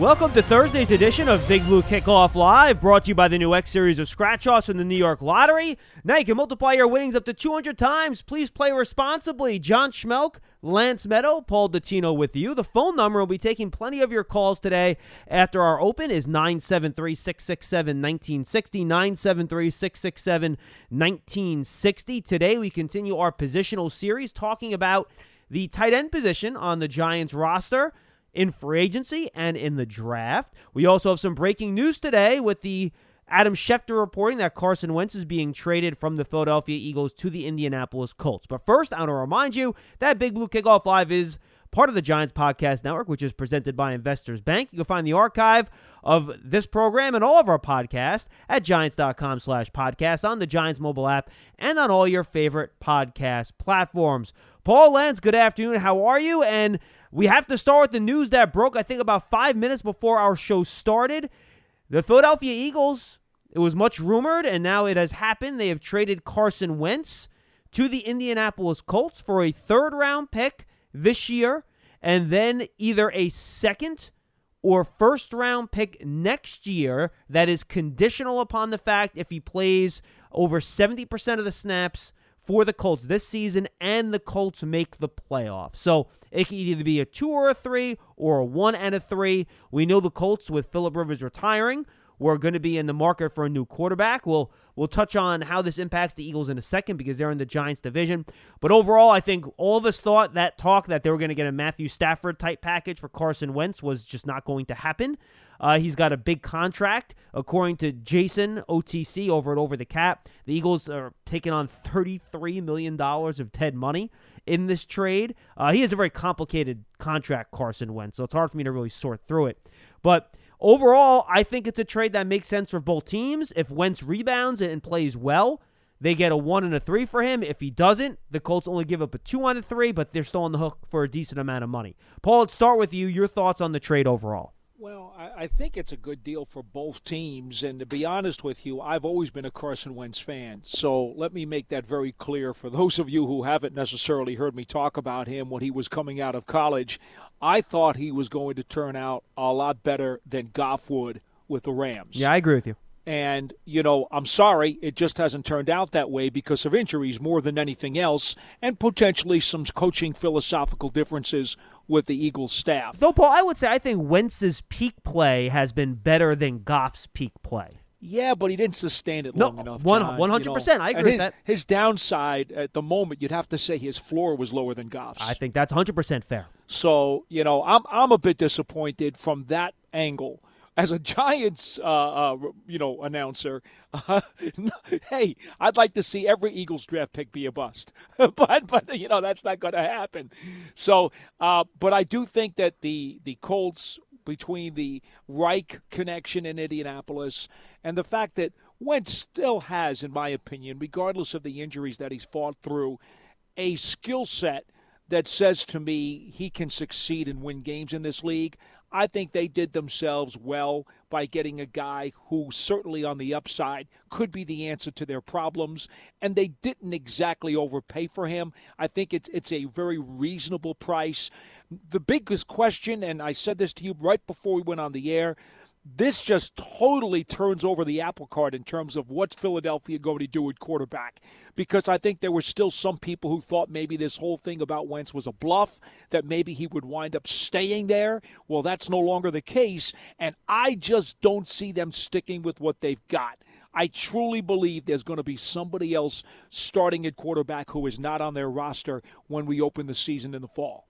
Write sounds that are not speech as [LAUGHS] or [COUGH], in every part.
Welcome to Thursday's edition of Big Blue Kickoff Live, brought to you by the new X Series of Scratch Offs from the New York Lottery. Now you can multiply your winnings up to 200 times. Please play responsibly. John Schmelk, Lance Medow, Paul Dottino with you. The phone number will be taking plenty of your calls today after our open is 973 667 1960. 973 667 1960. Today we continue our positional series talking about the tight end position on the Giants roster in free agency and in the draft. We also have some breaking news today with the Adam Schefter reporting that Carson Wentz is being traded from the Philadelphia Eagles to the Indianapolis Colts. But first, I want to remind you that Big Blue Kickoff Live is part of the Giants Podcast Network, which is presented by Investors Bank. You can find the archive of this program and all of our podcasts at giants.com slash podcast on the Giants mobile app and on all your favorite podcast platforms. Paul Lance, good afternoon. How are you? And we have to start with the news that broke, I think, about five minutes before our show started. The Philadelphia Eagles, it was much rumored, and now it has happened. They have traded Carson Wentz to the Indianapolis Colts for a third round pick this year, and then either a second or first round pick next year that is conditional upon the fact if he plays over 70% of the snaps for the Colts this season and the Colts make the playoffs. So it can either be a two or a three or a one and a three. We know the Colts with Philip Rivers retiring. We're going to be in the market for a new quarterback. We'll we'll touch on how this impacts the Eagles in a second because they're in the Giants division. But overall, I think all of us thought that talk that they were going to get a Matthew Stafford type package for Carson Wentz was just not going to happen. Uh, he's got a big contract, according to Jason OTC over at Over the Cap. The Eagles are taking on $33 million of dead money in this trade. Uh, he has a very complicated contract, Carson Wentz, so it's hard for me to really sort through it. But overall, I think it's a trade that makes sense for both teams. If Wentz rebounds and plays well, they get a one and a three for him. If he doesn't, the Colts only give up a two and a three, but they're still on the hook for a decent amount of money. Paul, let's start with you. Your thoughts on the trade overall? Well, I, I think it's a good deal for both teams. And to be honest with you, I've always been a Carson Wentz fan. So let me make that very clear for those of you who haven't necessarily heard me talk about him when he was coming out of college. I thought he was going to turn out a lot better than Goff would with the Rams. Yeah, I agree with you. And, you know, I'm sorry, it just hasn't turned out that way because of injuries more than anything else, and potentially some coaching philosophical differences with the Eagles staff. Though, Paul, I would say I think Wentz's peak play has been better than Goff's peak play. Yeah, but he didn't sustain it No, long enough. one- 100%, I agree And his, that. His downside at the moment, you'd have to say his floor was lower than Goff's. I think that's 100% fair. So, you know, I'm I'm a bit disappointed from that angle. As a Giants, uh, uh, you know, announcer, [LAUGHS] uh, hey, I'd like to see every Eagles draft pick be a bust, [LAUGHS] but but you know that's not going to happen. So, uh, but I do think that the the Colts between the Reich connection in Indianapolis and the fact that Wentz still has, in my opinion, regardless of the injuries that he's fought through, a skill set that says to me he can succeed and win games in this league. I think they did themselves well by getting a guy who certainly on the upside could be the answer to their problems and they didn't exactly overpay for him. I think it's it's a very reasonable price. The biggest question and I said this to you right before we went on the air, this just totally turns over the apple cart in terms of what's Philadelphia going to do at quarterback. Because I think there were still some people who thought maybe this whole thing about Wentz was a bluff, that maybe he would wind up staying there. Well, that's no longer the case. And I just don't see them sticking with what they've got. I truly believe there's going to be somebody else starting at quarterback who is not on their roster when we open the season in the fall.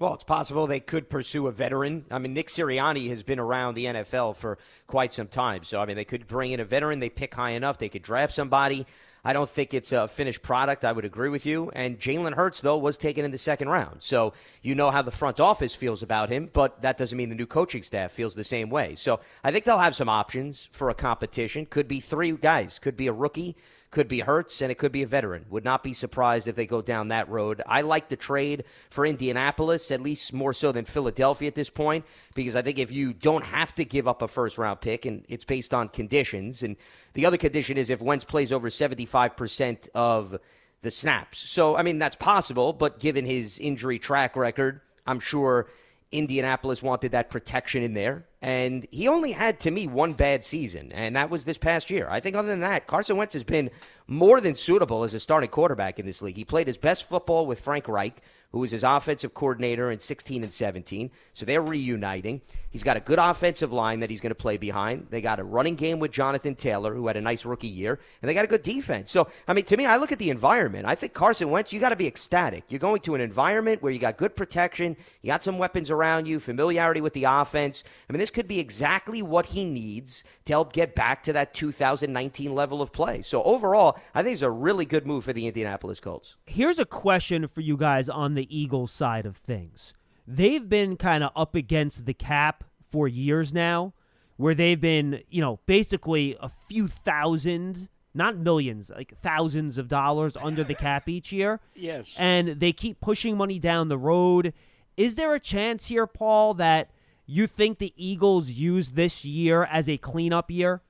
Well, it's possible they could pursue a veteran. I mean, Nick Sirianni has been around the NFL for quite some time. So, I mean, they could bring in a veteran. They pick high enough. They could draft somebody. I don't think it's a finished product. I would agree with you. And Jalen Hurts, though, was taken in the second round. So you know how the front office feels about him, but that doesn't mean the new coaching staff feels the same way. So I think they'll have some options for a competition. Could be three guys, could be a rookie, Could be Hurts and it could be a veteran. Would not be surprised if they go down that road. I like the trade for Indianapolis, at least more so than Philadelphia at this point, because I think if you don't have to give up a first round pick and it's based on conditions, and the other condition is if Wentz plays over 75% of the snaps. So, I mean, that's possible, but given his injury track record, I'm sure Indianapolis wanted that protection in there. And he only had, to me, one bad season, and that was this past year. I think other than that, Carson Wentz has been more than suitable as a starting quarterback in this league. He played his best football with Frank Reich, who was his offensive coordinator in 16 and 17. So they're reuniting. He's got a good offensive line that he's going to play behind. They got a running game with Jonathan Taylor, who had a nice rookie year, and they got a good defense. So, I mean, to me, I look at the environment. I think Carson Wentz, you got to be ecstatic. You're going to an environment where you got good protection, you got some weapons around you, familiarity with the offense. I mean, this could be exactly what he needs to help get back to that 2019 level of play. So, overall, I think it's a really good move for the Indianapolis Colts. Here's a question for you guys on the Eagles side of things they've been kind of up against the cap for years now, where they've been, you know, basically a few thousand, not millions, like thousands of dollars under the cap each year. [LAUGHS] Yes. And they keep pushing money down the road. Is there a chance here, Paul, that you think the Eagles use this year as a cleanup year?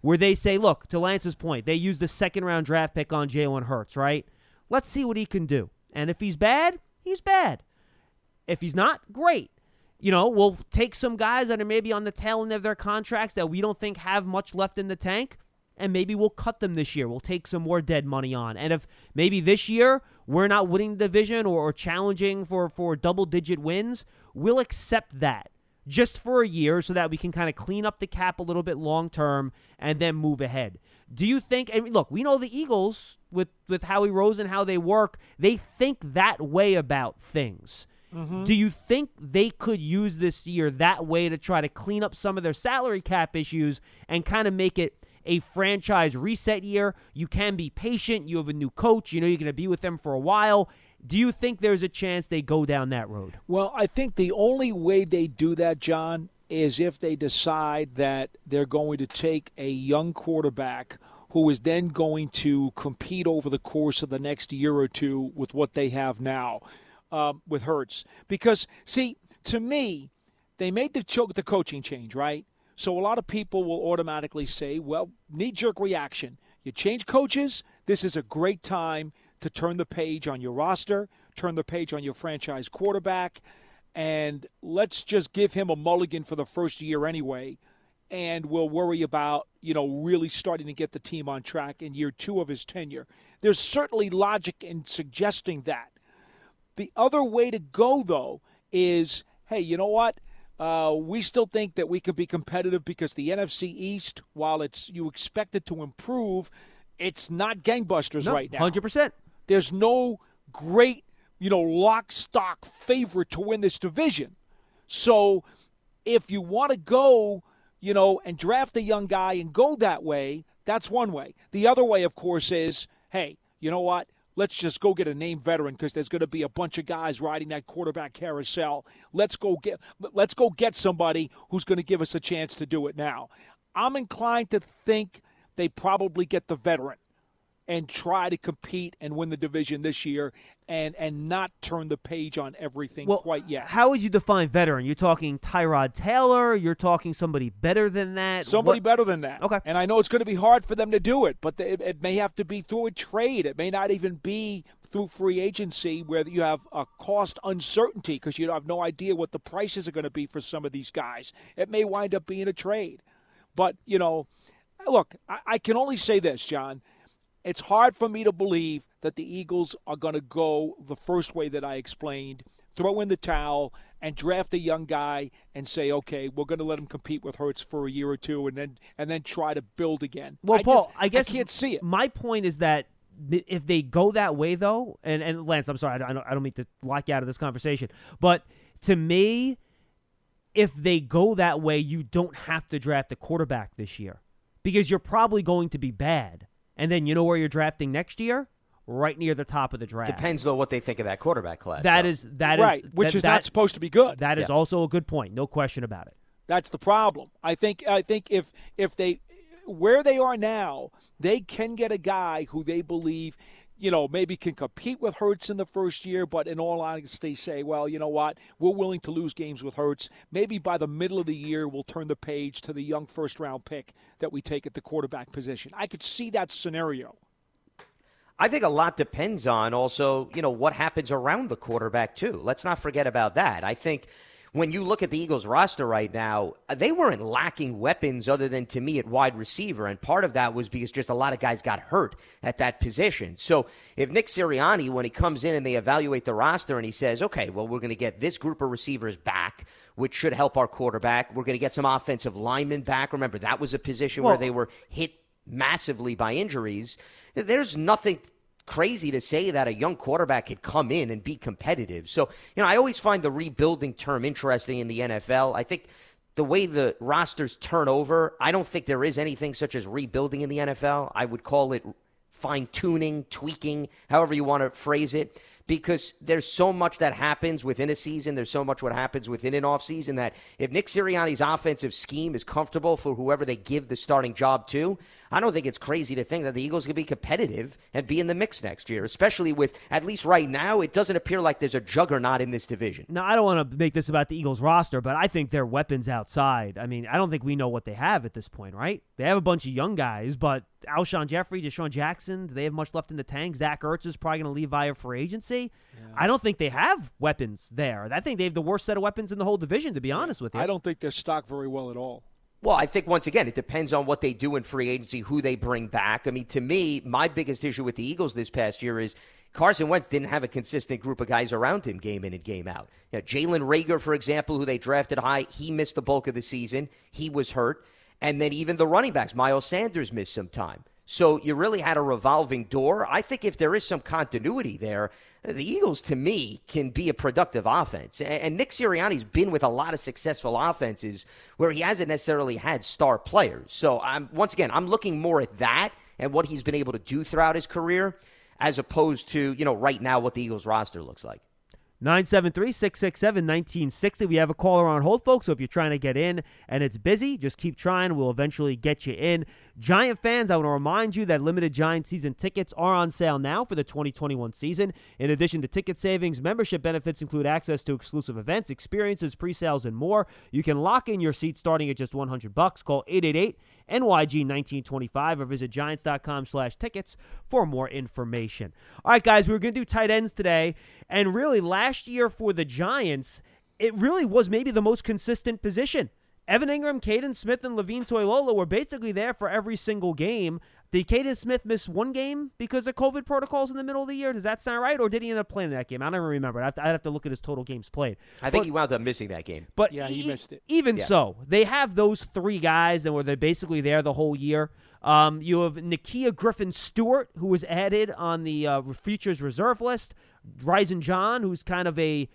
Where they say, look, to Lance's point, they used the second round draft pick on Jalen Hurts, right? Let's see what he can do. And if he's bad, he's bad. If he's not, great. You know, we'll take some guys that are maybe on the tail end of their contracts that we don't think have much left in the tank, and maybe we'll cut them this year. We'll take some more dead money on. And if maybe this year we're not winning the division or, or challenging for, for double digit wins, we'll accept that just for a year so that we can kind of clean up the cap a little bit long term and then move ahead. Do you think and look, we know the Eagles with with Howie Roseman how they work, they think that way about things. Mm-hmm. Do you think they could use this year that way to try to clean up some of their salary cap issues and kind of make it a franchise reset year? You can be patient. You have a new coach. You know you're going to be with them for a while. Do you think there's a chance they go down that road? Well, I think the only way they do that, John, is if they decide that they're going to take a young quarterback who is then going to compete over the course of the next year or two with what they have now um, with Hurts. Because, see, to me, they made the, cho- the coaching change, right? So a lot of people will automatically say, well, knee jerk reaction. You change coaches, this is a great time to turn the page on your roster, turn the page on your franchise quarterback, and let's just give him a mulligan for the first year anyway. And we'll worry about, you know, really starting to get the team on track in year two of his tenure. There's certainly logic in suggesting that. The other way to go, though, is hey, you know what? Uh, we still think that we can be competitive because the NFC East, while it's you expect it to improve, it's not gangbusters no, right now. Hundred percent. There's no great, you know, lock stock favorite to win this division. So, if you want to go, you know, and draft a young guy and go that way, that's one way. The other way, of course, is hey, you know what? let's just go get a name veteran because there's going to be a bunch of guys riding that quarterback carousel. Let's go get let's go get somebody who's going to give us a chance to do it now. I'm inclined to think they probably get the veteran and try to compete and win the division this year and and not turn the page on everything well, quite yet. How would you define veteran? You're talking Tyrod Taylor, you're talking somebody better than that? Somebody what? better than that. Okay. And I know it's going to be hard for them to do it, but it, it may have to be through a trade. It may not even be through free agency where you have a cost uncertainty because you have no idea what the prices are going to be for some of these guys. It may wind up being a trade. But, you know, look, I, I can only say this, John – it's hard for me to believe that the Eagles are going to go the first way that I explained throw in the towel and draft a young guy and say, okay, we're going to let him compete with Hurts for a year or two, and then and then try to build again. Well, I Paul, just, I guess I can't see it. My point is that if they go that way, though, and and Lance, I'm sorry, I don't, I don't mean to lock you out of this conversation, but to me, if they go that way, you don't have to draft a quarterback this year because you're probably going to be bad. And then you know where you're drafting next year? Right near the top of the draft. Depends though what they think of that quarterback class. That though. is that right, is, which that, is that, not supposed to be good. That is yeah. also a good point. No question about it. That's the problem. I think I think if if they where they are now, they can get a guy who they believe you know, maybe can compete with Hurts in the first year, but in all honesty, say, well, you know what, we're willing to lose games with Hurts. Maybe by the middle of the year, we'll turn the page to the young first round pick that we take at the quarterback position. I could see that scenario. I think a lot depends on also, you know, what happens around the quarterback, too. Let's not forget about that. I think when you look at the Eagles roster right now, uh, they weren't lacking weapons other than to me at wide receiver. And part of that was because just a lot of guys got hurt at that position. So if Nick Sirianni, when he comes in and they evaluate the roster and he says, okay, well, we're going to get this group of receivers back, which should help our quarterback. We're going to get some offensive linemen back. Remember, that was a position well, where they were hit massively by injuries. There's nothing crazy to say that a young quarterback could come in and be competitive. So, you know, I always find the rebuilding term interesting in the NFL. I think the way the rosters turn over, I don't think there is anything such as rebuilding in the NFL. I would call it fine tuning, tweaking, however you want to phrase it because there's so much that happens within a season. There's so much what happens within an offseason that if Nick Sirianni's offensive scheme is comfortable for whoever they give the starting job to, I don't think it's crazy to think that the Eagles can be competitive and be in the mix next year, especially with, at least right now, it doesn't appear like there's a juggernaut in this division. Now, I don't want to make this about the Eagles roster, but I think their weapons outside. I mean, I don't think we know what they have at this point, right? They have a bunch of young guys, but Alshon Jeffery, DeSean Jackson, do they have much left in the tank? Zach Ertz is probably going to leave via free agency. Yeah. I don't think they have weapons there. I think they have the worst set of weapons in the whole division, to be honest with you. I don't think they're stocked very well at all. Well, I think once again, it depends on what they do in free agency, who they bring back. I mean, to me, my biggest issue with the Eagles this past year is Carson Wentz didn't have a consistent group of guys around him game in and game out. You know, Jalen Reagor, for example, who they drafted high, he missed the bulk of the season. He was hurt. And then even the running backs, Miles Sanders missed some time. So you really had a revolving door. I think if there is some continuity there, the Eagles, to me, can be a productive offense. And Nick Sirianni's been with a lot of successful offenses where he hasn't necessarily had star players. So I'm once again, I'm looking more at that and what he's been able to do throughout his career, as opposed to you know right now what the Eagles roster looks like. 973 667 1960. We have a caller on hold, folks. So if you're trying to get in and it's busy, just keep trying. We'll eventually get you in. Giant fans, I want to remind you that limited Giant season tickets are on sale now for the 2021 season. In addition to ticket savings, membership benefits include access to exclusive events, experiences, pre-sales, and more. You can lock in your seat starting at just 100 bucks. Call 888 NYG 1925 or visit giants.com slash tickets for more information. All right, guys, we are going to do tight ends today. And really, last year for the Giants, it really was maybe the most consistent position. Evan Engram, Kaden Smith, and Levine Toilolo were basically there for every single game. Did Kaden Smith miss one game because of COVID protocols in the middle of the year? Does that sound right? Or did he end up playing that game? I don't even remember. I'd have to, I'd have to look at his total games played. I think he wound up missing that game. But yeah, he, he missed it. Even yeah. so, they have those three guys, and were they basically there the whole year. Um, you have Nakia Griffin Stewart, who was added on the uh, Futures Reserve list. Rysen John, who's kind of a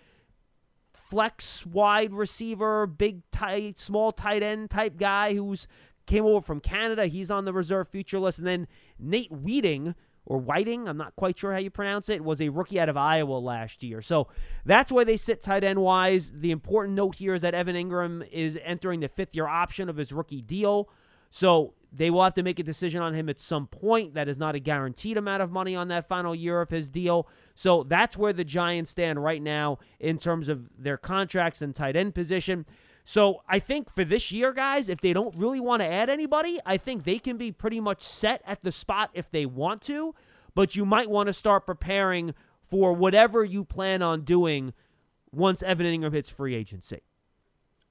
flex wide receiver, big tight, small tight end type guy who's came over from Canada. He's on the reserve future list. And then Nate Wheating or Whiting, I'm not quite sure how you pronounce it, was a rookie out of Iowa last year. So that's where they sit tight end wise. The important note here is that Evan Engram is entering the fifth year option of his rookie deal. So they will have to make a decision on him at some point. That is not a guaranteed amount of money on that final year of his deal. So that's where the Giants stand right now in terms of their contracts and tight end position. So I think for this year, guys, if they don't really want to add anybody, I think they can be pretty much set at the spot if they want to. But you might want to start preparing for whatever you plan on doing once Evan Engram hits free agency.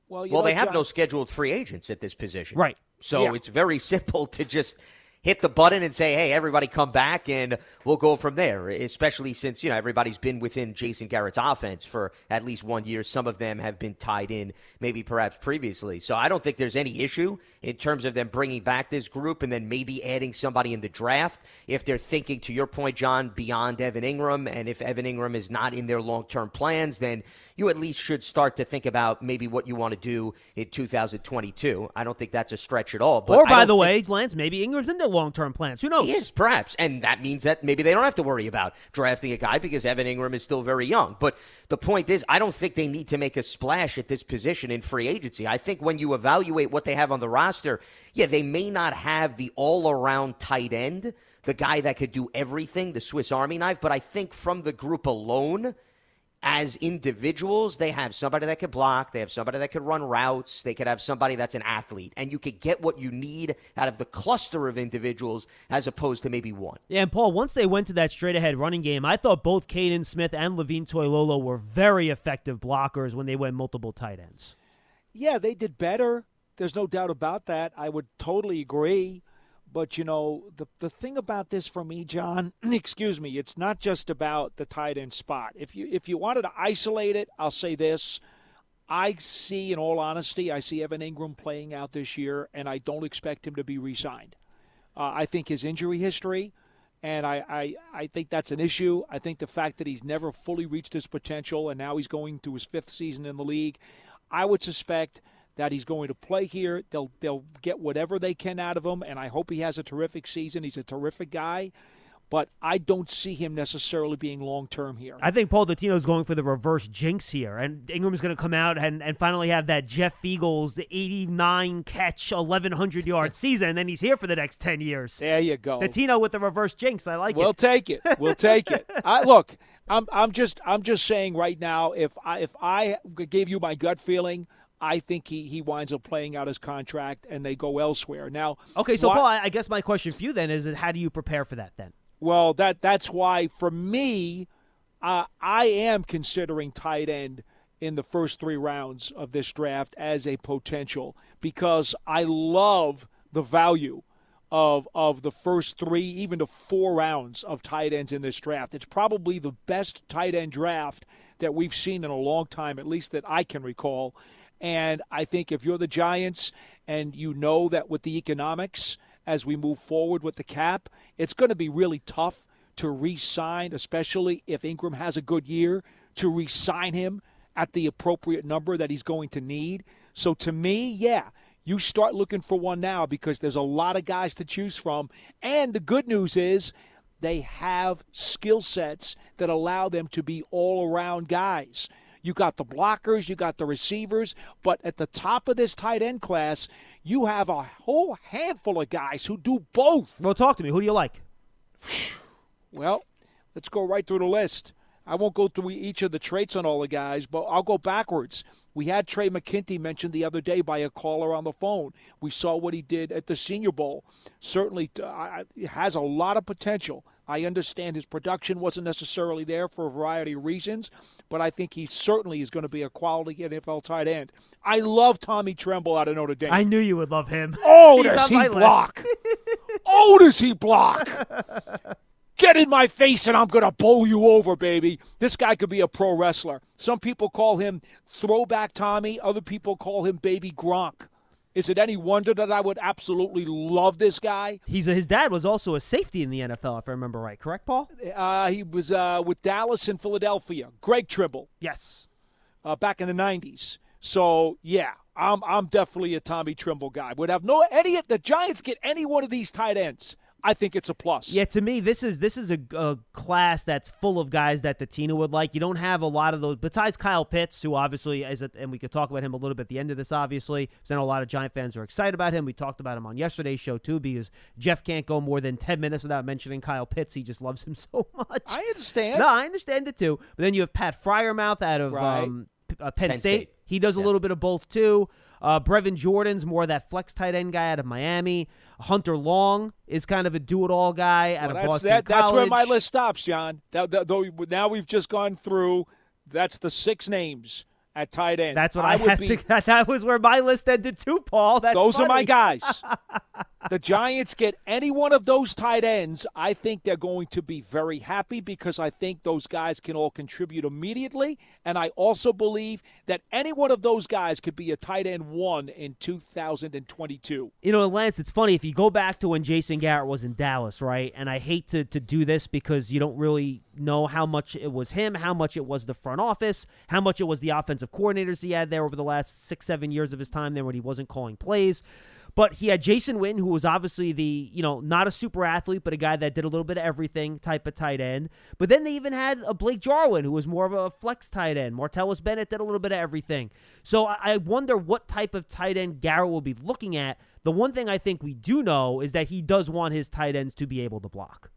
Well, well know, they have John, no scheduled free agents at this position. Right. So yeah. it's very [LAUGHS] simple to just hit the button and say, hey, everybody come back and we'll go from there, especially since, you know, everybody's been within Jason Garrett's offense for at least one year. Some of them have been tied in maybe perhaps previously. So I don't think there's any issue in terms of them bringing back this group and then maybe adding somebody in the draft if they're thinking, to your point, John, beyond Evan Engram. And if Evan Engram is not in their long term plans, then you at least should start to think about maybe what you want to do in 2022. I don't think that's a stretch at all. But or by the way, Lance, maybe Engram's in their long-term plans. Who knows? he is, perhaps. And that means that maybe they don't have to worry about drafting a guy because Evan Engram is still very young. But the point is, I don't think they need to make a splash at this position in free agency. I think when you evaluate what they have on the roster, yeah, they may not have the all around tight end, the guy that could do everything, the Swiss Army knife. But I think from the group alone, as individuals, they have somebody that could block, they have somebody that could run routes, they could have somebody that's an athlete, and you could get what you need out of the cluster of individuals as opposed to maybe one. Yeah, and Paul, once they went to that straight ahead running game, I thought both Kaden Smith and Levine Toilolo were very effective blockers when they went multiple tight ends. Yeah, they did better. There's no doubt about that. I would totally agree. But you know, the the thing about this for me, John, [CLEARS THROAT] excuse me, it's not just about the tight end spot. If you if you wanted to isolate it, I'll say this. I see, in all honesty, I see Evan Engram playing out this year, and I don't expect him to be re-signed. Uh, I think his injury history, and I, I, I think that's an issue. I think the fact that he's never fully reached his potential, and now he's going to his fifth season in the league, I would suspect that he's going to play here. They'll they'll get whatever they can out of him, and I hope he has a terrific season. He's a terrific guy, but I don't see him necessarily being long term here. I think Paul Dottino's going for the reverse jinx here, and Engram's going to come out and, and finally have that Jeff Feagles 89 catch, 1,100 yard [LAUGHS] season, and then he's here for the next 10 years. There you go. Dottino with the reverse jinx. I like it. we'll take it. [LAUGHS] We'll take it. I, look, I'm I'm just I'm just saying right now. If I if I gave you my gut feeling, I think he he winds up playing out his contract and they go elsewhere. Now, Okay, so why- Paul, I guess my question for you then is how do you prepare for that then? Well, that that's why for me, uh, I am considering tight end in the first three rounds of this draft as a potential because I love the value of of the first three, even to four rounds of tight ends in this draft. It's probably the best tight end draft that we've seen in a long time, at least that I can recall. And I think if you're the Giants and you know that with the economics as we move forward with the cap, it's going to be really tough to re sign, especially if Engram has a good year, to re sign him at the appropriate number that he's going to need. So to me, yeah, you start looking for one now because there's a lot of guys to choose from. And the good news is they have skill sets that allow them to be all around guys. You got the blockers, you got the receivers, but at the top of this tight end class, you have a whole handful of guys who do both. Well, talk to me. Who do you like? [SIGHS] Well, let's go right through the list. I won't go through each of the traits on all the guys, but I'll go backwards. We had Trey McKitty mentioned the other day by a caller on the phone. We saw what he did at the Senior Bowl. Certainly uh, has a lot of potential. I understand his production wasn't necessarily there for a variety of reasons, but I think he certainly is going to be a quality NFL tight end. I love Tommy Tremble out of Notre Dame. I knew you would love him. [LAUGHS] Oh, does he block? [LAUGHS] oh, does he block? Get in my face and I'm going to bowl you over, baby. This guy could be a pro wrestler. Some people call him Throwback Tommy, other people call him Baby Gronk. Is it any wonder that I would absolutely love this guy? He's a, his dad was also a safety in the NFL, if I remember right. Correct, Paul? Uh, he was uh, with Dallas and Philadelphia. Greg Tremble. Yes. uh, back in the '90s. So yeah, I'm I'm definitely a Tommy Tremble guy. Would have no any the Giants get any one of these tight ends. I think it's a plus. Yeah, to me, this is this is a, a class that's full of guys that the Tina would like. You don't have a lot of those besides Kyle Pitts, who obviously is, a, and we could talk about him a little bit at the end of this. Obviously, because I know a lot of Giant fans are excited about him. We talked about him on yesterday's show too, because Jeff can't go more than ten minutes without mentioning Kyle Pitts. He just loves him [LAUGHS] so much. I understand. No, I understand it too. But then you have Pat Freiermuth out of Right. um, P- uh, Penn, Penn State. State. He does a little bit of both too. Uh, Brevin Jordan's more of that flex tight end guy out of Miami. Hunter Long is kind of a do-it-all guy out Well, of that's Boston that, that's where my list stops, John. That, that- though now we've just gone through. That's the six names at tight end. That's what I, would had be. to. [LAUGHS] That, was where my list ended too, Paul. That's those are my guys. [LAUGHS] the Giants get any one of those tight ends, I think they're going to be very happy because I think those guys can all contribute immediately. And I also believe that any one of those guys could be a tight end one in 2022. You know, Lance, it's funny if you go back to when Jason Garrett was in Dallas, right? And I hate to, to do this because you don't really know how much it was him, how much it was the front office, how much it was the offensive coordinators he had there over the last six, seven years of his time there when he wasn't calling plays. But he had Jason Witten, who was obviously the, you know, not a super athlete, but a guy that did a little bit of everything type of tight end. But then they even had a Blake Jarwin, who was more of a flex tight end. Martellus Bennett did a little bit of everything. So I wonder what type of tight end Garrett will be looking at. The one thing I think we do know is that he does want his tight ends to be able to block.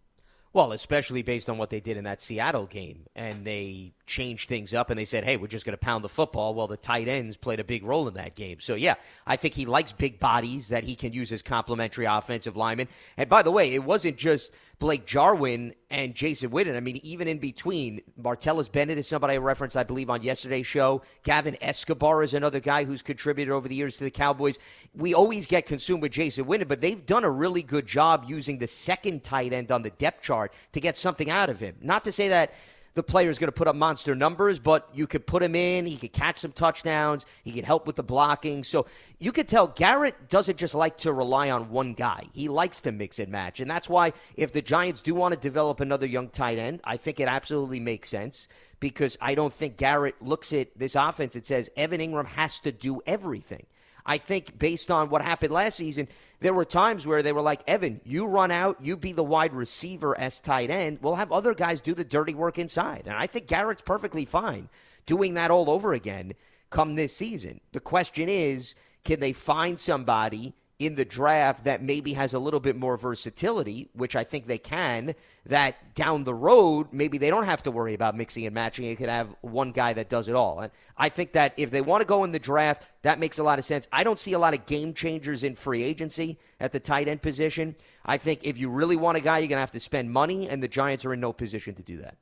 Well, especially based on what they did in that Seattle game. And they changed things up and they said, hey, we're just going to pound the football. Well, the tight ends played a big role in that game. So, yeah, I think he likes big bodies that he can use as complementary offensive linemen. And by the way, it wasn't just Blake Jarwin and Jason Witten. I mean, even in between, Martellus Bennett is somebody I referenced, I believe, on yesterday's show. Gavin Escobar is another guy who's contributed over the years to the Cowboys. We always get consumed with Jason Witten, but they've done a really good job using the second tight end on the depth chart to get something out of him. Not to say that the player is going to put up monster numbers, but you could put him in. He could catch some touchdowns. He could help with the blocking. So you could tell Garrett doesn't just like to rely on one guy. He likes to mix and match. And that's why if the Giants do want to develop another young tight end, I think it absolutely makes sense because I don't think Garrett looks at this offense and says Evan Engram has to do everything. I think based on what happened last season, there were times where they were like, Evan, you run out, you be the wide receiver as tight end. We'll have other guys do the dirty work inside. And I think Garrett's perfectly fine doing that all over again come this season. The question is, can they find somebody in the draft that maybe has a little bit more versatility, which I think they can, that down the road, maybe they don't have to worry about mixing and matching. They could have one guy that does it all. And I think that if they want to go in the draft, that makes a lot of sense. I don't see a lot of game changers in free agency at the tight end position. I think if you really want a guy, you're going to have to spend money, and the Giants are in no position to do that.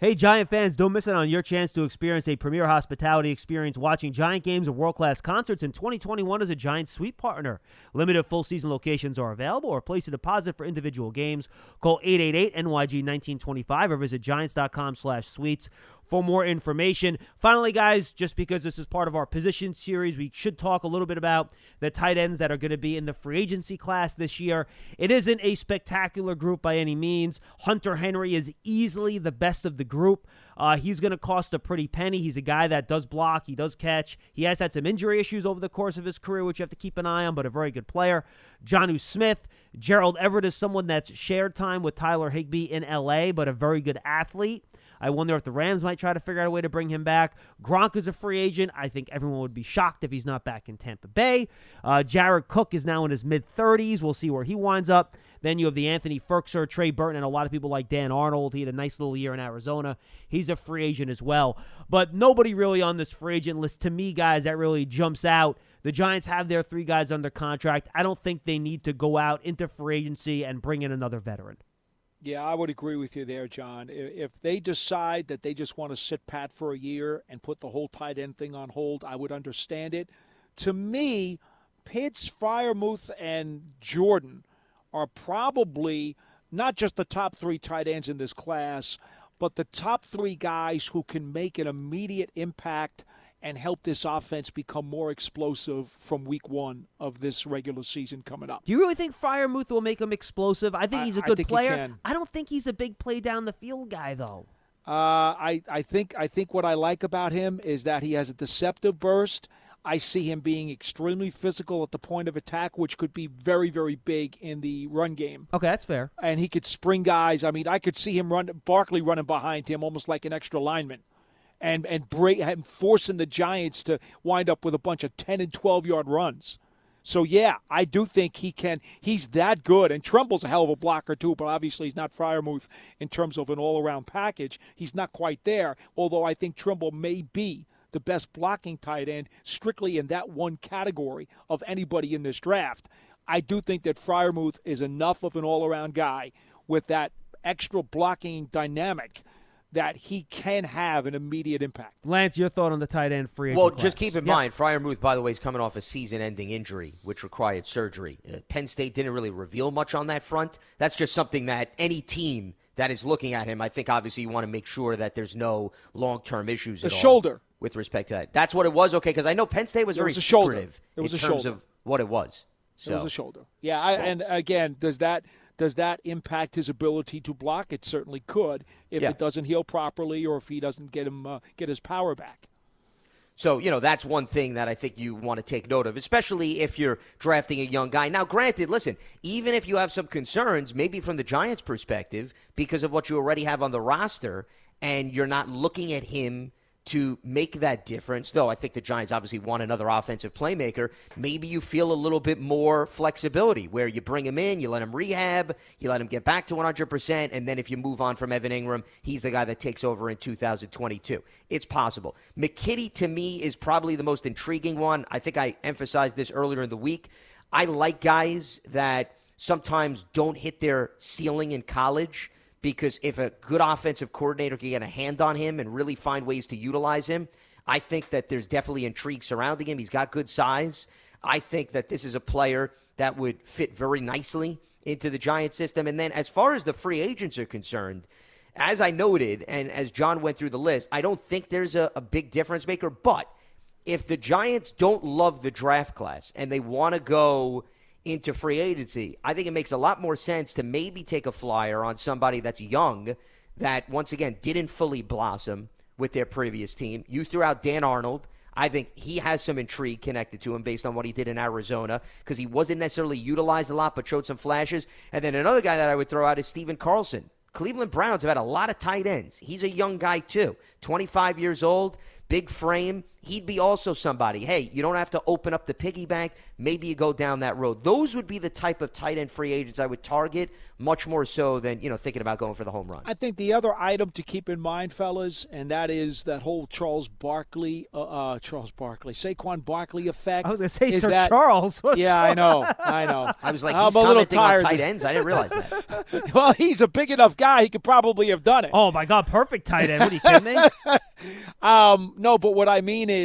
Hey, Giant fans, don't miss out on your chance to experience a premier hospitality experience watching Giant games and world class concerts in 2021 as a Giant Suite partner. Limited full season locations are available or place a deposit for individual games. Call 888 NYG 1925 or visit giants.com slash suites for more information. Finally, guys, just because this is part of our position series, we should talk a little bit about the tight ends that are going to be in the free agency class this year. It isn't a spectacular group by any means. Hunter Henry is easily the best of the group. Uh, he's going to cost a pretty penny. He's a guy that does block, he does catch. He has had some injury issues over the course of his career, which you have to keep an eye on, but a very good player. Jonnu Smith, Gerald Everett is someone that's shared time with Tyler Higbee in LA, but a very good athlete. I wonder if the Rams might try to figure out a way to bring him back. Gronk is a free agent. I think everyone would be shocked if he's not back in Tampa Bay. Uh, Jared Cook is now in his mid 30s. We'll see where he winds up. Then you have the Anthony Firkser, Trey Burton, and a lot of people like Dan Arnold. He had a nice little year in Arizona. He's a free agent as well. But nobody really on this free agent list, to me, guys, that really jumps out. The Giants have their three guys under contract. I don't think they need to go out into free agency and bring in another veteran. Yeah, I would agree with you there, John. If they decide that they just want to sit pat for a year and put the whole tight end thing on hold, I would understand it. To me, Pitts, Freiermuth, and Jordan are probably not just the top three tight ends in this class, but the top three guys who can make an immediate impact – and help this offense become more explosive from week one of this regular season coming up. Do you really think Freiermuth will make him explosive? I think he's a good player. I don't think he's a big play down the field guy, though. Uh, I, I think I think what I like about him is that he has a deceptive burst. I see him being extremely physical at the point of attack, which could be very, very big in the run game. Okay, that's fair. And he could spring guys. I mean, I could see him run Barkley running behind him almost like an extra lineman and and break and forcing the Giants to wind up with a bunch of 10 and 12 yard runs. So yeah, I do think he can. He's that good, and Tremble's a hell of a blocker too. But obviously, he's not Freiermuth in terms of an all-around package. He's not quite there. Although I think Tremble may be the best blocking tight end, strictly in that one category of anybody in this draft. I do think that Freiermuth is enough of an all-around guy with that extra blocking dynamic that he can have an immediate impact. Lance, your thought on the tight end free agent Well, class. just keep in Yeah. mind, Freiermuth, by the way, is coming off a season-ending injury, which required surgery. Uh, Penn State didn't really reveal much on that front. That's just something that any team that is looking at him, I think, obviously, you want to make sure that there's no long-term issues. The at all shoulder. with respect to that. That's what it was. Okay, because I know Penn State was It very was a shoulder. It was in a terms shoulder. of what it was. So It was a shoulder. Yeah, I, and again, does that does that impact his ability to block? It certainly could if Yeah. it doesn't heal properly or if he doesn't get him uh, get his power back. So, you know, that's one thing that I think you want to take note of, especially if you're drafting a young guy. Now, granted, listen, even if you have some concerns, maybe from the Giants' perspective, because of what you already have on the roster, and you're not looking at him to make that difference, though I think the Giants obviously want another offensive playmaker, maybe you feel a little bit more flexibility where you bring him in, you let him rehab, you let him get back to 100%, and then if you move on from Evan Engram, he's the guy that takes over in 2022. It's possible. McKitty, to me, is probably the most intriguing one. I think I emphasized this earlier in the week. I like guys that sometimes don't hit their ceiling in college because if a good offensive coordinator can get a hand on him and really find ways to utilize him, I think that there's definitely intrigue surrounding him. He's got good size. I think that this is a player that would fit very nicely into the Giant system. And then as far as the free agents are concerned, as I noted, and as John went through the list, I don't think there's a, a big difference maker. But if the Giants don't love the draft class and they want to go into free agency, I think it makes a lot more sense to maybe take a flyer on somebody that's young that, once again, didn't fully blossom with their previous team. You threw out Dan Arnold. I think he has some intrigue connected to him based on what he did in Arizona because he wasn't necessarily utilized a lot but showed some flashes. And then another guy that I would throw out is Stephen Carlson. Cleveland Browns have had a lot of tight ends. He's a young guy, too. 25 years old, big frame. He'd be also somebody. Hey, you don't have to open up the piggy bank. Maybe you go down that road. Those would be the type of tight end free agents I would target much more so than, you know, thinking about going for the home run. I think the other item to keep in mind, fellas, and that is that whole Charles Barkley, uh, uh, Charles Barkley, Saquon Barkley effect. I was going to say is Sir that, Charles. What's yeah, I know. [LAUGHS] I know. I was like, I'm he's a little commenting on tired. tight ends. I didn't realize that. [LAUGHS] well, he's a big enough guy; he could probably have done it. Oh, my God. Perfect tight end. What are you kidding me? [LAUGHS] Um, no, but what I mean is,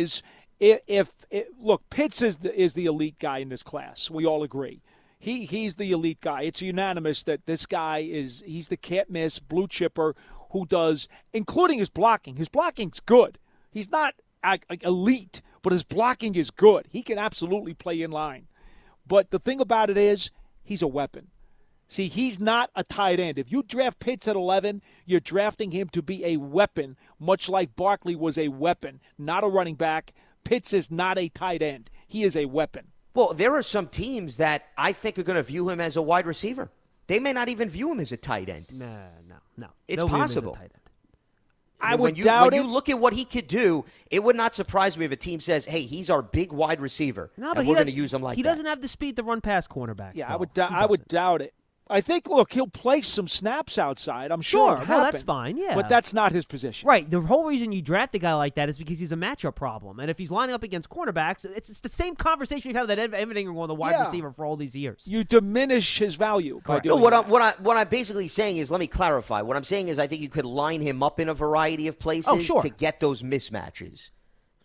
if, if it, look, Pitts is the, is the elite guy in this class. We all agree. He he's the elite guy. It's unanimous that this guy is he's the can't miss blue chipper who does, including his blocking. His blocking's good. He's not like elite, but his blocking is good. He can absolutely play in line. But the thing about it is, he's a weapon. See, he's not a tight end. If you draft Pitts at 11, you're drafting him to be a weapon, much like Barkley was a weapon, not a running back. Pitts is not a tight end. He is a weapon. Well, there are some teams that I think are going to view him as a wide receiver. They may not even view him as a tight end. No, no, no. It's Nobody was a possible. tight end. I mean, would when you, doubt when it. you look at what he could do, it would not surprise me if a team says, "Hey, he's our big wide receiver, No, and but he we're going to doesn't- use him like He that." doesn't have the speed to run past cornerbacks. yeah, I would. dou- I would doubt it. I think. Look, he'll play some snaps outside. I'm sure. Sure, well, that's fine, yeah. but that's not his position. Right. The whole reason you draft a guy like that is because he's a matchup problem. And if he's lining up against cornerbacks, it's, it's the same conversation we've had that Ev- Evan Engram on the wide Yeah. receiver for all these years. You diminish his value by doing No, what that. I'm what I what I'm basically saying is, let me clarify. What I'm saying is, I think you could line him up in a variety of places Oh, sure. to get those mismatches.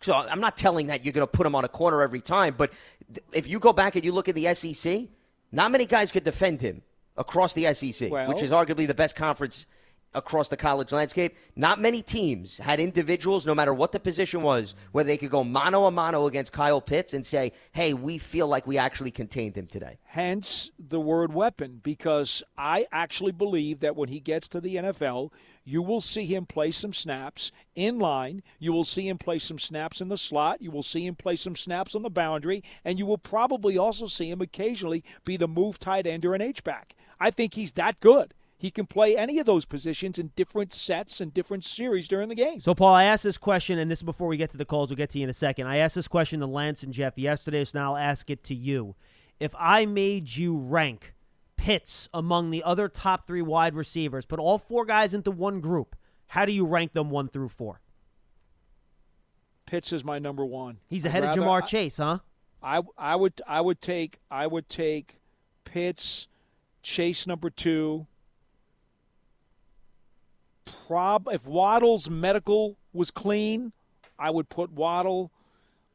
So I'm not telling that you're going to put him on a corner every time, but th- if you go back and you look at the SEC, not many guys could defend him across the SEC, Well- which is arguably the best conference across the college landscape. Not many teams had individuals, no matter what the position was, where they could go mano a mano against Kyle Pitts and say, "Hey, we feel like we actually contained him today." Hence the word weapon, because I actually believe that when he gets to the NFL, you will see him play some snaps in line. You will see him play some snaps in the slot. You will see him play some snaps on the boundary. And you will probably also see him occasionally be the move tight end or an H-back. I think he's that good. He can play any of those positions in different sets and different series during the game. So, Paul, I asked this question, and this is before we get to the calls. We'll get to you in a second. I asked this question to Lance and Jeff yesterday, so now I'll ask it to you. If I made you rank Pitts among the other top three wide receivers, put all four guys into one group, how do you rank them one through four? Pitts is my number one. He's ahead of rather- Ja'Marr Chase, huh? I I would I would take I would take Pitts, Chase number two. Prob if Waddle's medical was clean, I would put Waddle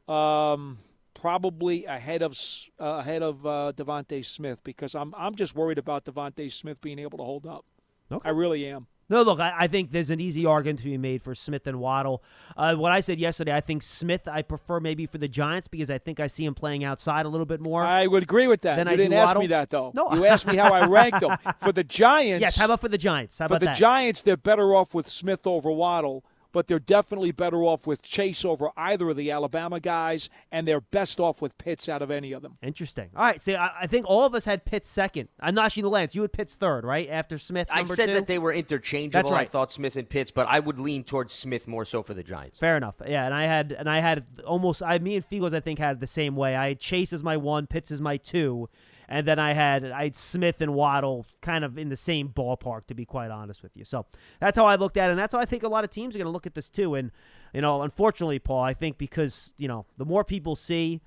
um, probably ahead of uh, ahead of uh, DeVonta Smith because I'm I'm just worried about DeVonta Smith being able to hold up. Okay. I really am. No, look, I, I think there's an easy argument to be made for Smith and Waddle. Uh, what I said yesterday, I think Smith I prefer maybe for the Giants because I think I see him playing outside a little bit more. I would agree with that. Then you I didn't ask Waddle. me that though. No. you asked me how I ranked them [LAUGHS] for the Giants. yes, how about for the Giants? How for the that? Giants, they're better off with Smith over Waddle, but they're definitely better off with Chase over either of the Alabama guys, and they're best off with Pitts out of any of them. Interesting. All right, see, I, I think all of us had Pitts second. I'm not Sheena Lance. You had Pitts third, right? After Smith, I said two? that they were interchangeable. That's right. I thought Smith and Pitts, but I would lean towards Smith more so for the Giants. Fair enough. Yeah, and I had and I had almost I me and Feagles I think had it the same way. I had Chase as my one, Pitts as my two, and then I had I had Smith and Waddle kind of in the same ballpark to be quite honest with you. So that's how I looked at it, and that's how I think a lot of teams are going to look at this too. And you know, unfortunately, Paul, I think because you know the more people see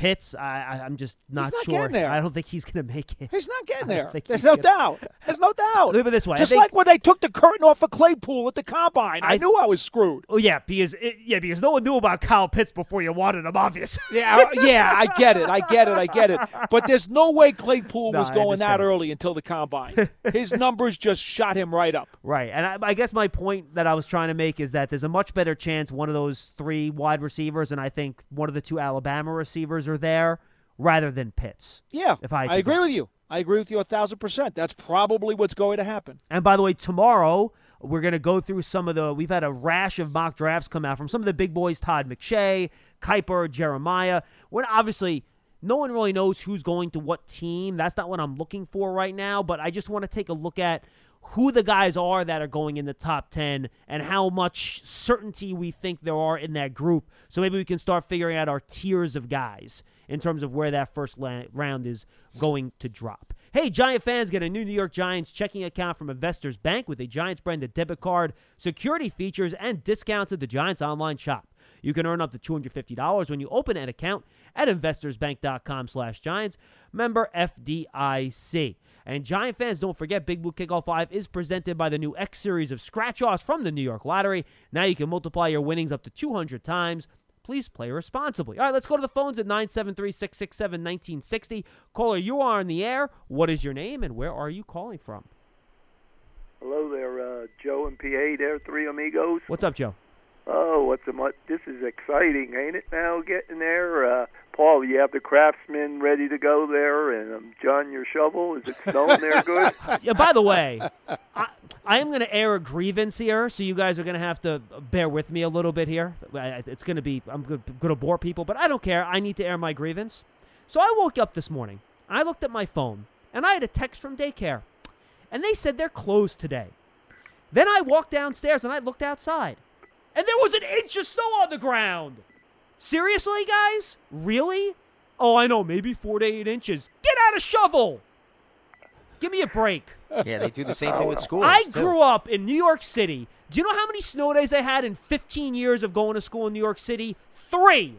Pitts, I, I'm just not, not sure. getting there. I don't think he's going to make it. He's not [LAUGHS] getting there. There's no gonna- doubt. There's no doubt. Look at it this way. Just think- like when they took the curtain off of Claypool at the combine, I, I- knew I was screwed. Oh yeah, because it, yeah, because no one knew about Kyle Pitts before you wanted him, obviously. Yeah, I- yeah, I get it. I get it. I get it. But there's no way Claypool [LAUGHS] No, was going that early until the combine. His numbers just shot him right up. [LAUGHS] Right. And I, I guess my point that I was trying to make is that there's a much better chance one of those three wide receivers, and I think one of the two Alabama receivers are there rather than Pitts. Yeah, If I I agree guess. with you. I agree with you a thousand percent. That's probably what's going to happen. And by the way, tomorrow we're going to go through some of the. We've had a rash of mock drafts come out from some of the big boys: Todd McShay, Kiper, Jeremiah. We're obviously no one really knows who's going to what team. That's not what I'm looking for right now. But I just want to take a look at who the guys are that are going in the top 10 and how much certainty we think there are in that group. So maybe we can start figuring out our tiers of guys in terms of where that first la- round is going to drop. Hey, Giant fans, get a new New York Giants checking account from Investors Bank with a Giants branded debit card, security features, and discounts at the Giants online shop. You can earn up to $250 when you open an account at investorsbank.com slash giants. Member FDIC. And Giant fans, don't forget Big Blue Kickoff Live is presented by the new X series of scratch offs from the New York Lottery. Now you can multiply your winnings up to 200 times. Please play responsibly. All right, let's go to the phones at 973 667 1960. Caller, you are on the air. What is your name and where are you calling from? Hello there, uh, Joe and PA there, three amigos. What's up, Joe? Oh, what's a much? This is exciting, ain't it? Now getting there, uh, Paul. You have the craftsman ready to go there, and um, John, your shovel. Is it snowing there good? [LAUGHS] yeah, by the way, I, I am going to air a grievance here, so you guys are going to have to bear with me a little bit here. It's going to be, I'm going to bore people, but I don't care. I need to air my grievance. So I woke up this morning. I looked at my phone, and I had a text from daycare, and they said they're closed today. Then I walked downstairs and I looked outside, and there was an inch of snow on the ground. Seriously, guys? Really? Oh, I know, maybe four to eight inches. Get out a shovel! Give me a break. Yeah, they do the same thing with schools. I too. grew up in New York City. Do you know how many snow days I had in 15 years of going to school in New York City? Three.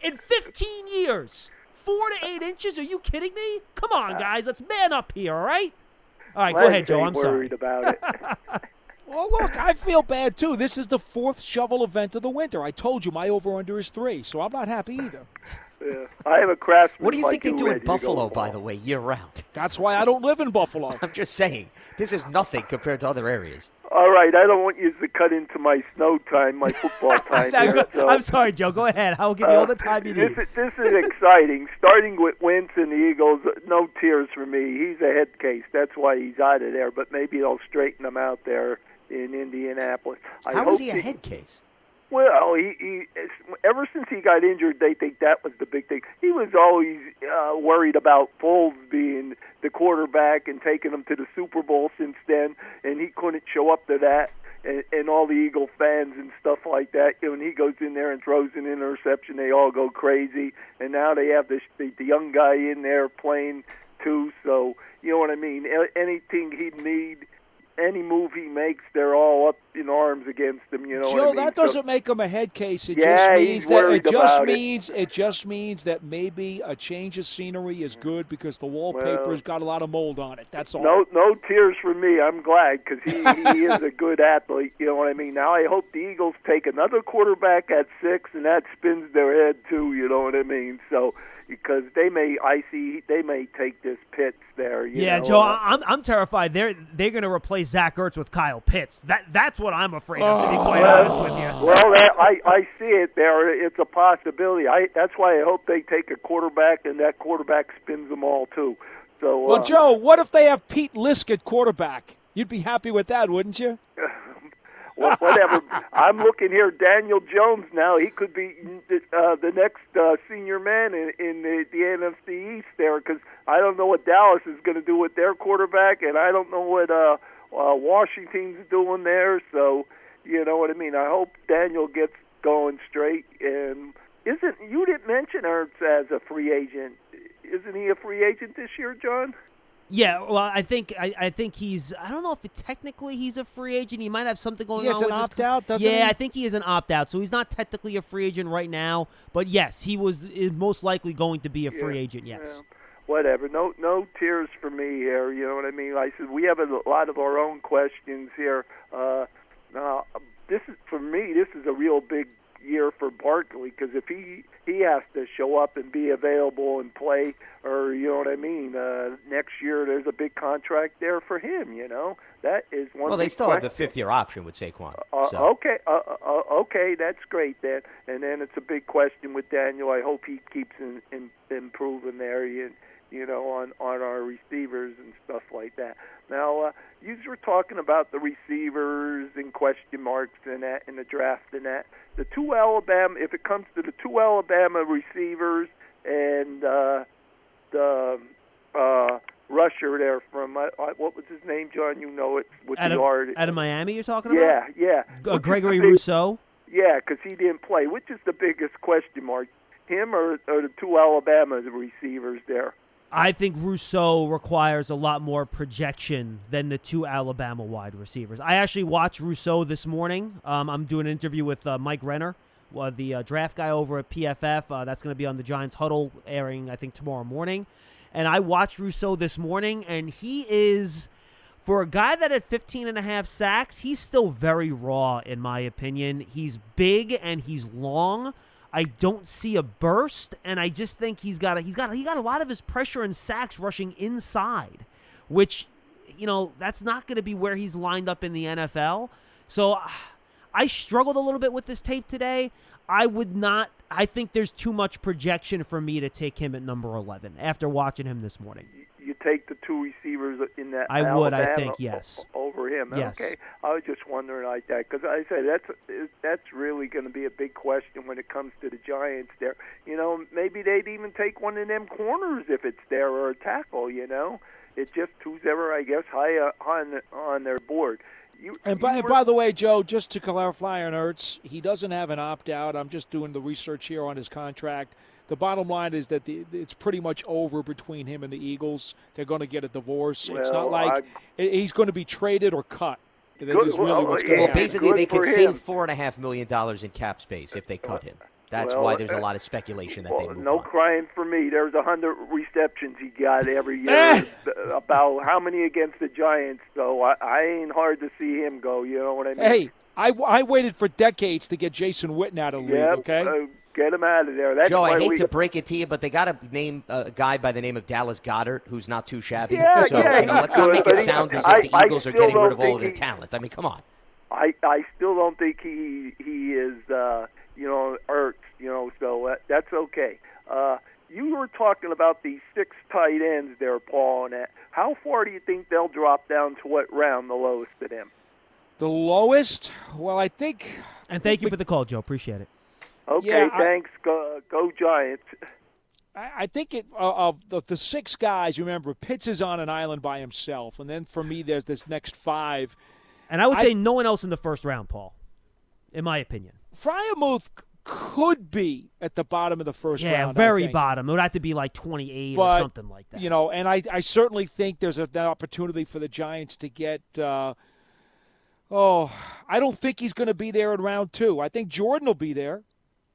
In 15 years. Four to eight inches? Are you kidding me? Come on, guys. Let's man up here, all right? All right, go ahead, Joe. I'm sorry. worried about it. [LAUGHS] Well, look, I feel bad too. This is the fourth shovel event of the winter. I told you my over under is three, so I'm not happy either. yeah. I have a craftsman. What do you like think they do in Buffalo, by the way, year round? That's why I don't live in Buffalo. [LAUGHS] I'm just saying, this is nothing compared to other areas. All right, I don't want you to cut into my snow time, my football [LAUGHS] time. I'm, here, so- I'm sorry, Joe. Go ahead. I'll give you all the time you Uh, this need. is, this is exciting. Starting with Wentz and the Eagles, no tears for me. He's a head case. That's why he's out of there. But maybe they'll straighten him out there in Indianapolis. I How is he a head case? Well, he, he ever since he got injured, they think that was the big thing. He was always uh, worried about Foles being the quarterback and taking him to the Super Bowl since then, and he couldn't show up to that. And, and all the Eagle fans and stuff like that. You know, when he goes in there and throws an interception, they all go crazy. And now they have the the, the young guy in there playing too. So you know what I mean. Anything he'd need any move he makes, they're all up in arms against him. You know, Joe, I mean? that So- doesn't make him a head case. It Yeah, just means that it just about it. means it. just means that maybe a change of scenery is good because the wallpaper's got a lot of mold on it. That's all. No, no tears for me. I'm glad because he, he is a [LAUGHS] good athlete. You know what I mean. Now I hope the Eagles take another quarterback at six, and that spins their head too. You know what I mean. So because they may, I see they may take this Pitts there. You yeah, know, Joe, uh, I'm I'm terrified. They're they're going to replace Zach Ertz with Kyle Pitts. That that's what I'm afraid of. To be quite Well, honest with you. Well, that, I I see it there. It's a possibility. I that's why I hope they take a quarterback, and that quarterback spins them all too. So Well, uh, Joe, what if they have Pete Lisk at quarterback? You'd be happy with that, wouldn't you? Well, whatever. I'm looking here. Daniel Jones now. He could be uh, the next uh, senior man in, in the, the NFC East there because I don't know what Dallas is going to do with their quarterback, and I don't know what uh, uh, Washington's doing there. So, you know what I mean. I hope Daniel gets going straight. And isn't you didn't mention Ertz as a free agent? Isn't he a free agent this year, John? Yeah, well, I think I, I think he's I don't know if it, technically he's a free agent. He might have something going He has on an with his opt out, doesn't yeah, he? I think he is an opt out, so he's not technically a free agent right now. But yes, he was is most likely going to be a free Yeah, agent. Yes. yeah. Whatever. No, no tears for me here. You know what I mean? I said we have a lot of our own questions here. Uh, now, this is for me. This is a real big year for Barkley because if he he has to show up and be available and play, or you know what I mean, uh, next year there's a big contract there for him. You know that is one. Well, they still have the fifth year option with Saquon. Uh, so. Okay, uh, uh, okay, that's great then. And then it's a big question with Daniel. I hope he keeps in, in, improving there. You, you know, on on our receivers and stuff like that. Now, uh, you were talking about the receivers and question marks and that in the draft and that. The two Alabama, if it comes to the two Alabama receivers and uh, the uh, rusher there from uh, what was his name, John? You know it with Out the of, yard. out of Miami, you're talking Yeah, about? yeah. Uh, Gregory big- Rousseau. Yeah, because he didn't play. Which is the biggest question mark? Him or, or the two Alabama receivers there? I think Rousseau requires a lot more projection than the two Alabama wide receivers. I actually watched Rousseau this morning. Um, I'm doing an interview with uh, Mike Renner, uh, the uh, draft guy over at PFF. Uh, that's going to be on the Giants Huddle, airing I think tomorrow morning. And I watched Rousseau this morning, and he is for a guy that had 15 and a half sacks, he's still very raw in my opinion. He's big and he's long. I don't see a burst, and I just think he's got a, he's got he got a lot of his pressure and sacks rushing inside, which you know that's not going to be where he's lined up in the NFL. So [SIGHS] I struggled a little bit with this tape today. I would not. I think there's too much projection for me to take him at number 11 after watching him this morning. You take the two receivers in that. I would, I think, yes. Over him. Yes. Okay. I was just wondering like that because I say that's that's really going to be a big question when it comes to the Giants. There, you know, maybe they'd even take one of them corners if it's there or a tackle. You know, it's just who's ever I guess high uh, on on their board. You, And by, you and by the way, Joe, just to clarify on Ertz, he doesn't have an opt out. I'm just doing the research here on his contract. The bottom line is that the, it's pretty much over between him and the Eagles. They're going to get a divorce. it's not like i he's going to be traded or cut. That Good- is really well, what's yeah. going Well, basically, they could for him. save four and a half million dollars in cap space if they cut him. That's Well, why there's a uh, lot of speculation that they Well, move no on. crying for me. There's a hundred receptions he got every [LAUGHS] year. Eh. about how many against the Giants? So I, I ain't hard to see him go. You know what I mean? Hey, I, I waited for decades to get Jason Witten out of the league, okay? uh, get him out of there. That's Joe, why I hate we, to break it to you, but they got to name a guy by the name of Dallas Goedert, who's not too shabby. Yeah, so yeah, you know, let's not make it sound as I- if the Eagles are getting rid of all of their he- talent. I mean, come on. I I still don't think he he is uh, you know Ertz. You know, so that, that's okay. Uh, you were talking about these six tight ends there, Paul. And that. How far do you think they'll drop down to what round the lowest of them? The lowest? Well, I think. And thank you for the call, Joe. Appreciate it. Okay, Yeah, I- thanks. Go, go Giants. [LAUGHS] I I think it uh, of the, the six guys. Remember, Pitts is on an island by himself, and then for me, there's this next five. And I would I- say no one else in the first round, Paul, in my opinion. Freiermuth could be at the bottom of the first yeah, round. I very think. bottom. It would have to be like 28 but, or something like that. You know, and I, I certainly think there's a, an opportunity for the Giants to get. Uh, oh, I don't think he's going to be there in round two. I think Jordan will be there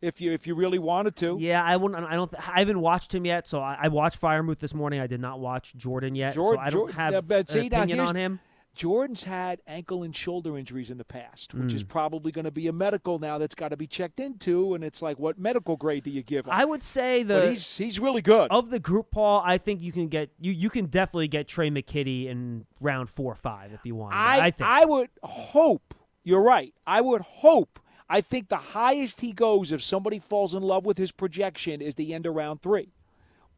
if you if you really wanted to. Yeah, I wouldn't. I don't. I haven't watched him yet. So I, I watched Freiermuth this morning. I did not watch Jordan yet. Jordan, so I don't Jordan- have yeah, but an see, now opinion on him. Jordan's had ankle and shoulder injuries in the past, which Hmm. is probably going to be a medical now that's got to be checked into. And it's like, what medical grade do you give him? I would say the but he's he's really good. of the group, Paul. I think you can get you. You can definitely get Trey McKitty in round four or five if you want. I I think. I would hope you're right. I would hope. I think the highest he goes if somebody falls in love with his projection is the end of round three.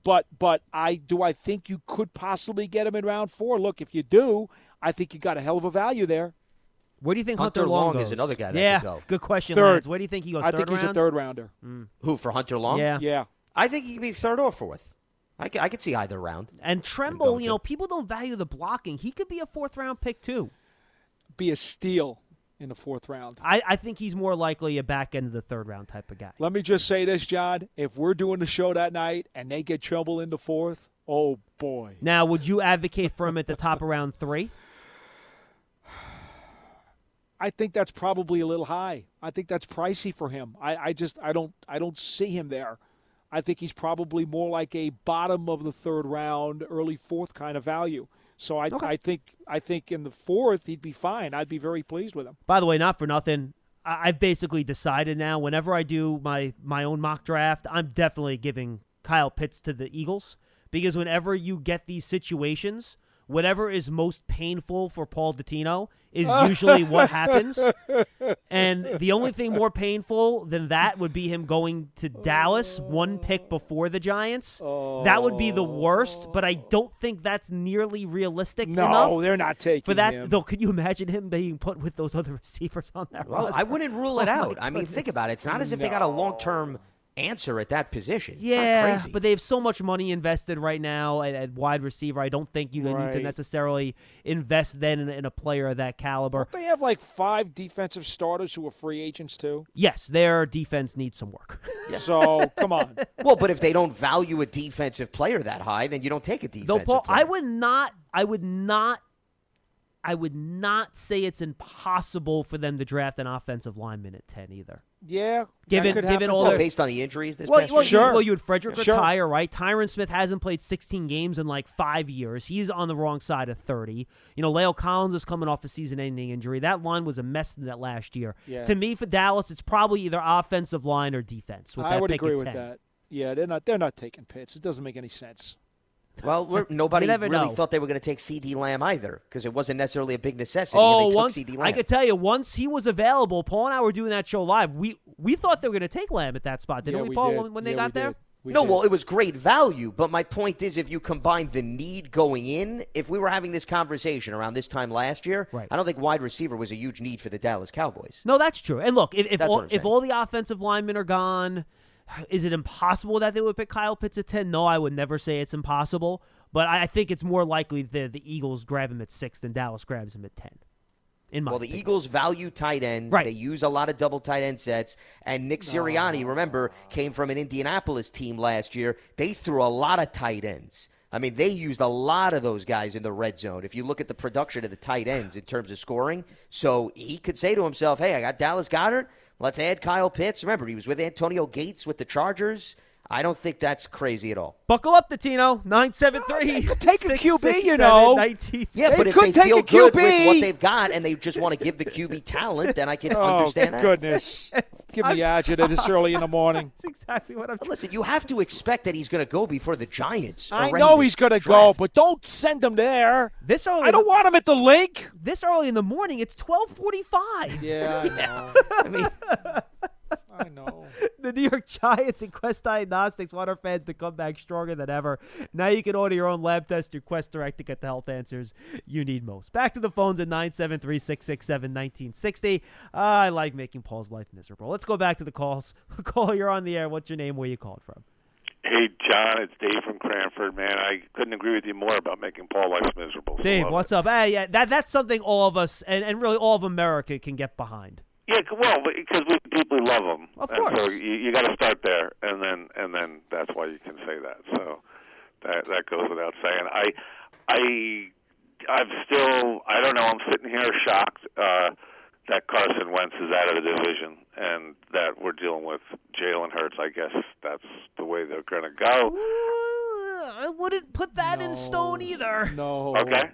But but I do I think you could possibly get him in round four. Look, if you do, I think you got a hell of a value there. Where do you think Hunter Hunter, Long goes? is another guy that yeah, could go. good question, Third. Lance. Where do you think he goes? I third think he's a third rounder. Mm. Who for Hunter Long? Yeah. Yeah. I think he could be third or fourth. I could, I could see either round. And Tremble, going you to. know, people don't value the blocking. He could be a fourth round pick too. Be a steal in the fourth round. I, I think he's more likely a back end of the third round type of guy. Let me just say this, John. If we're doing the show that night and they get Tremble in the fourth, oh boy. Now, would you advocate for him at the top of round three? [SIGHS] I think that's probably a little high. I think that's pricey for him. I, I just I don't I don't see him there. I think he's probably more like a bottom of the third round, early fourth kind of value. So I, I think I think in the fourth he'd be fine. I'd be very pleased with him. By the way, not for nothing. I've basically decided now. Whenever I do my my own mock draft, I'm definitely giving Kyle Pitts to the Eagles because whenever you get these situations, whatever is most painful for Paul Dottino is [LAUGHS] usually what happens. And the only thing more painful than that would be him going to Dallas one pick before the Giants. That would be the worst, but I don't think that's nearly realistic enough. No, enough they're not taking for that. him. Though, could you imagine him being put with those other [LAUGHS] receivers on that Well, roster? I wouldn't rule oh it Oh, out. I mean, think about it. It's not as if they got a long term answer at that position. It's not Yeah, crazy. but they have so much money invested right now at, at wide receiver. I don't think you need to necessarily invest then in, in a player of that caliber. They have like five defensive starters who are free agents too. Yes, their defense needs some work. [LAUGHS] [LAUGHS] So come on. well, but if they don't value a defensive player that high, then you don't take a Though, defensive Paul, player. I would not. I would not. I would not say it's impossible for them to draft an offensive lineman at ten either. Yeah, Given- that could given all too. their- oh, based on the injuries this Well, past well, year. you, Sure. well, you had Frederick Sure. retire, right? Tyron Smith hasn't played 16 games in like five years. He's on the wrong side of 30. You know, La'el Collins is coming off a season-ending injury. That line was a mess in that last year. Yeah. To me, for Dallas, it's probably either offensive line or defense. With I that would pick agree with 10. that. Yeah, they're not they're not taking Pitts. It doesn't make any sense. Well, we're, nobody never really know. thought they were going to take CeeDee Lamb either because it wasn't necessarily a big necessity. Oh, and they oh, took once CeeDee I Lamb. could tell you, once he was available, Paul and I were doing that show live. We we thought they were going to take Lamb at that spot, didn't yeah, we, we Paul? did. When, when they Yeah, got there, did. We no, did. well, it was great value, but my point is, if you combine the need going in, if we were having this conversation around this time last year, Right. I don't think wide receiver was a huge need for the Dallas Cowboys. No, that's true. And look, if if all, if all the offensive linemen are gone, is it impossible that they would pick Kyle Pitts at ten? No, I would never say it's impossible. But I I think it's more likely that the Eagles grab him at six than Dallas grabs him at ten. In my Well, the opinion. Eagles value tight ends. Right. They use a lot of double tight end sets. And Nick Sirianni, remember, came from an Indianapolis team last year. They threw a lot of tight ends. I mean, they used a lot of those guys in the red zone. If you look at the production of the tight ends in terms of scoring, so he could say to himself, "Hey, I got Dallas Goedert. Let's add Kyle Pitts." Remember, he was with Antonio Gates with the Chargers. I don't think that's crazy at all. Buckle up, Tino. Nine seven three. could take a QB, you know. Yeah, They but if could they take feel a good with QB. what they've got and they just want to give the QB [LAUGHS] talent, then I can Oh, understand that. Oh, goodness. [LAUGHS] Give me agita this early in the [LAUGHS] morning. That's exactly what I'm. But listen, you have to expect that he's going to go before the Giants. I know he's going to go, but don't send him there. This early. I don't want him at the lake This early in the morning. It's twelve forty five. Yeah, I know. I mean, I know. [LAUGHS] The New York Giants and Quest Diagnostics want our fans to come back stronger than ever. Now you can order your own lab test through Quest Direct to get the health answers you need most. Back to the phones at 973 667 1960. Ah, I like making Paul's life miserable. Let's go back to the calls. [LAUGHS] Call, you're on the air. What's your name? Where you called from? Hey, John, it's Dave from Cranford. Man, I couldn't agree with you more about making Paul life miserable. Dave, what's it. up? Hey, yeah, that, that's something all of us and, and really all of America can get behind. Yeah, well, because we deeply love them, Of And course. so you, you got to start there, and then and then that's why you can say that. So that that goes without saying. I I I'm still I don't know. I'm sitting here shocked uh, that Carson Wentz is out of the division, and that we're dealing with Jalen Hurts. I guess that's the way they're going to go. I wouldn't put that in stone either. No. Okay.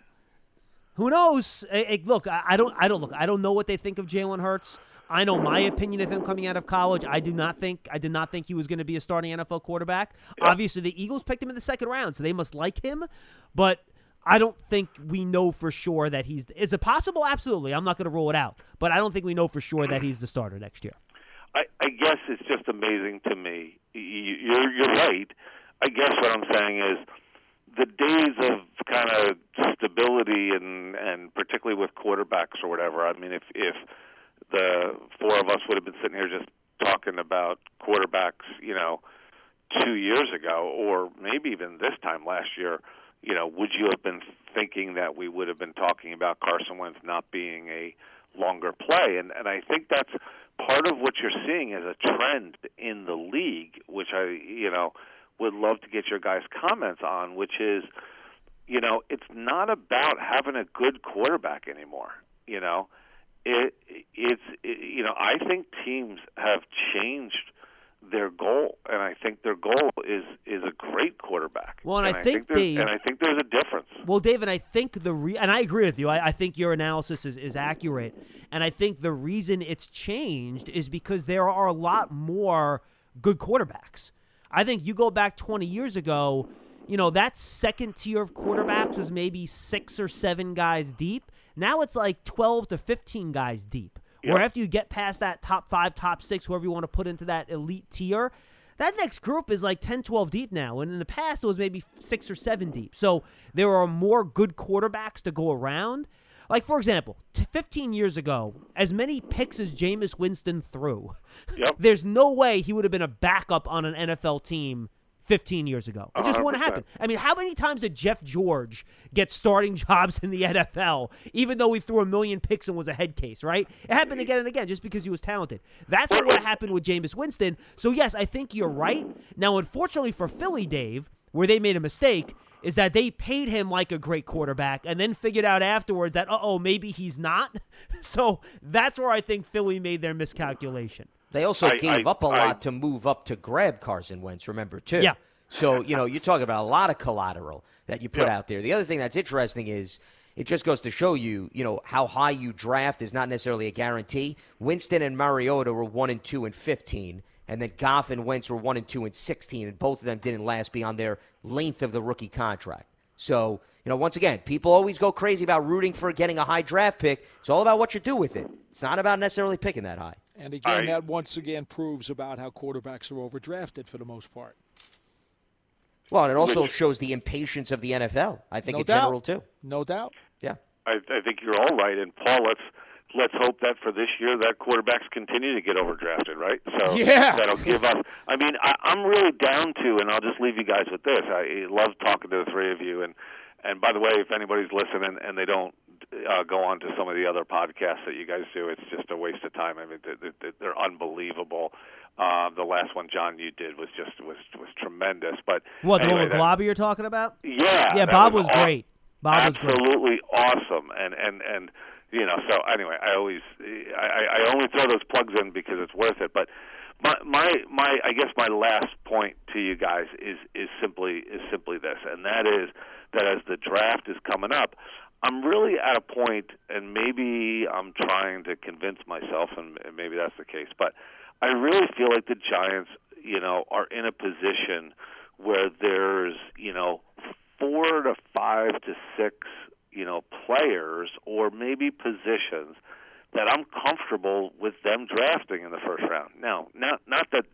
Who knows? Eh, eh, look, I, I don't. I don't look. I don't know what they think of Jalen Hurts. I know my opinion of him coming out of college. I do not think. I did not think he was going to be a starting NFL quarterback. Obviously, the Eagles picked him in the second round, so they must like him. But I don't think we know for sure that he's. Is it possible? Absolutely. I'm not going to rule it out. But I don't think we know for sure that he's the starter next year. I, I guess it's just amazing to me. You're you're right. I guess what I'm saying is the days of kind of stability and and particularly with quarterbacks or whatever. I mean, if if the four of us would have been sitting here just talking about quarterbacks, you know, two years ago, or maybe even this time last year, you know, would you have been thinking that we would have been talking about Carson Wentz not being a longer play? And and I think that's part of what you're seeing as a trend in the league, which I you know would love to get your guys' comments on, which is, you know, it's not about having a good quarterback anymore. You know, it it's it, you know I think teams have changed their goal, and I think their goal is is a great quarterback. Well, and I I think, there's, Dave- and I think there's a difference. Well, David, I think the re- and I agree with you. I, I think your analysis is, is accurate, and I think the reason it's changed is because there are a lot more good quarterbacks. I think you go back 20 years ago, you know that second tier of quarterbacks was maybe six or seven guys deep. Now it's like 12 to 15 guys deep. Where after you get past that top five, top six, whoever you want to put into that elite tier, that next group is like 10, 12 deep now. And in the past, it was maybe six or seven deep. So there are more good quarterbacks to go around. Like, for example, t- 15 years ago, as many picks as Jameis Winston threw, [LAUGHS] there's no way he would have been a backup on an NFL team 15 years ago. It just wouldn't happen. I mean, how many times did Jeff George get starting [LAUGHS] jobs in the NFL, even though he threw a million picks and was a head case, right? It happened again and again just because he was talented. That's what would have happened with Jameis Winston. So, yes, I think you're right. Now, unfortunately for Philly, Dave, where they made a mistake is that they paid him like a great quarterback and then figured out afterwards that, uh oh, maybe he's not. [LAUGHS] So that's where I think Philly made their miscalculation. They also I- gave I- up a I- lot to move up to grab Carson Wentz, remember, too. Yeah. So, you know, you're talking about a lot of collateral that you put Yeah. out there. The other thing that's interesting is it just goes to show you, you know, how high you draft is not necessarily a guarantee. Winston and Mariota were 1 and 2 and 15, and then Goff and Wentz were 1 and 2 and 16, and both of them didn't last beyond their length of the rookie contract. So, you know, once again, people always go crazy about rooting for getting a high draft pick. It's all about what you do with it. It's not about necessarily picking that high. And again, I- that once again proves about how quarterbacks are overdrafted for the most part. Well, and it also shows the impatience of the NFL. I think No in doubt. general too. No doubt. Yeah. I, I think you're all right. And Paul, let's let's hope that for this year that quarterbacks continue to get overdrafted, right? So Yeah. that'll give us. I mean, I, I'm really down to, and I'll just leave you guys with this. I love talking to the three of you, and and by the way, if anybody's listening and they don't uh, go on to some of the other podcasts that you guys do, it's just a waste of time. I mean, they- they- they're unbelievable. Uh, the last one, John, you did was just was was tremendous. But What, the anyway, one with Globby you're talking about? yeah, Yeah, Bob was aw- great. Bob was great. absolutely awesome, and and and you know. So anyway, I always I, I- only throw those plugs in because it's worth it. But my my my I guess my last point to you guys is is simply is simply this, and that is that as the draft is coming up. I'm really at a point, and maybe I'm trying to convince myself, and and maybe that's the case, but I really feel like the Giants, you know, are in a position where there's, you know, four to five to six, you know, players or maybe positions that I'm comfortable with them drafting in the first round. Now, not not that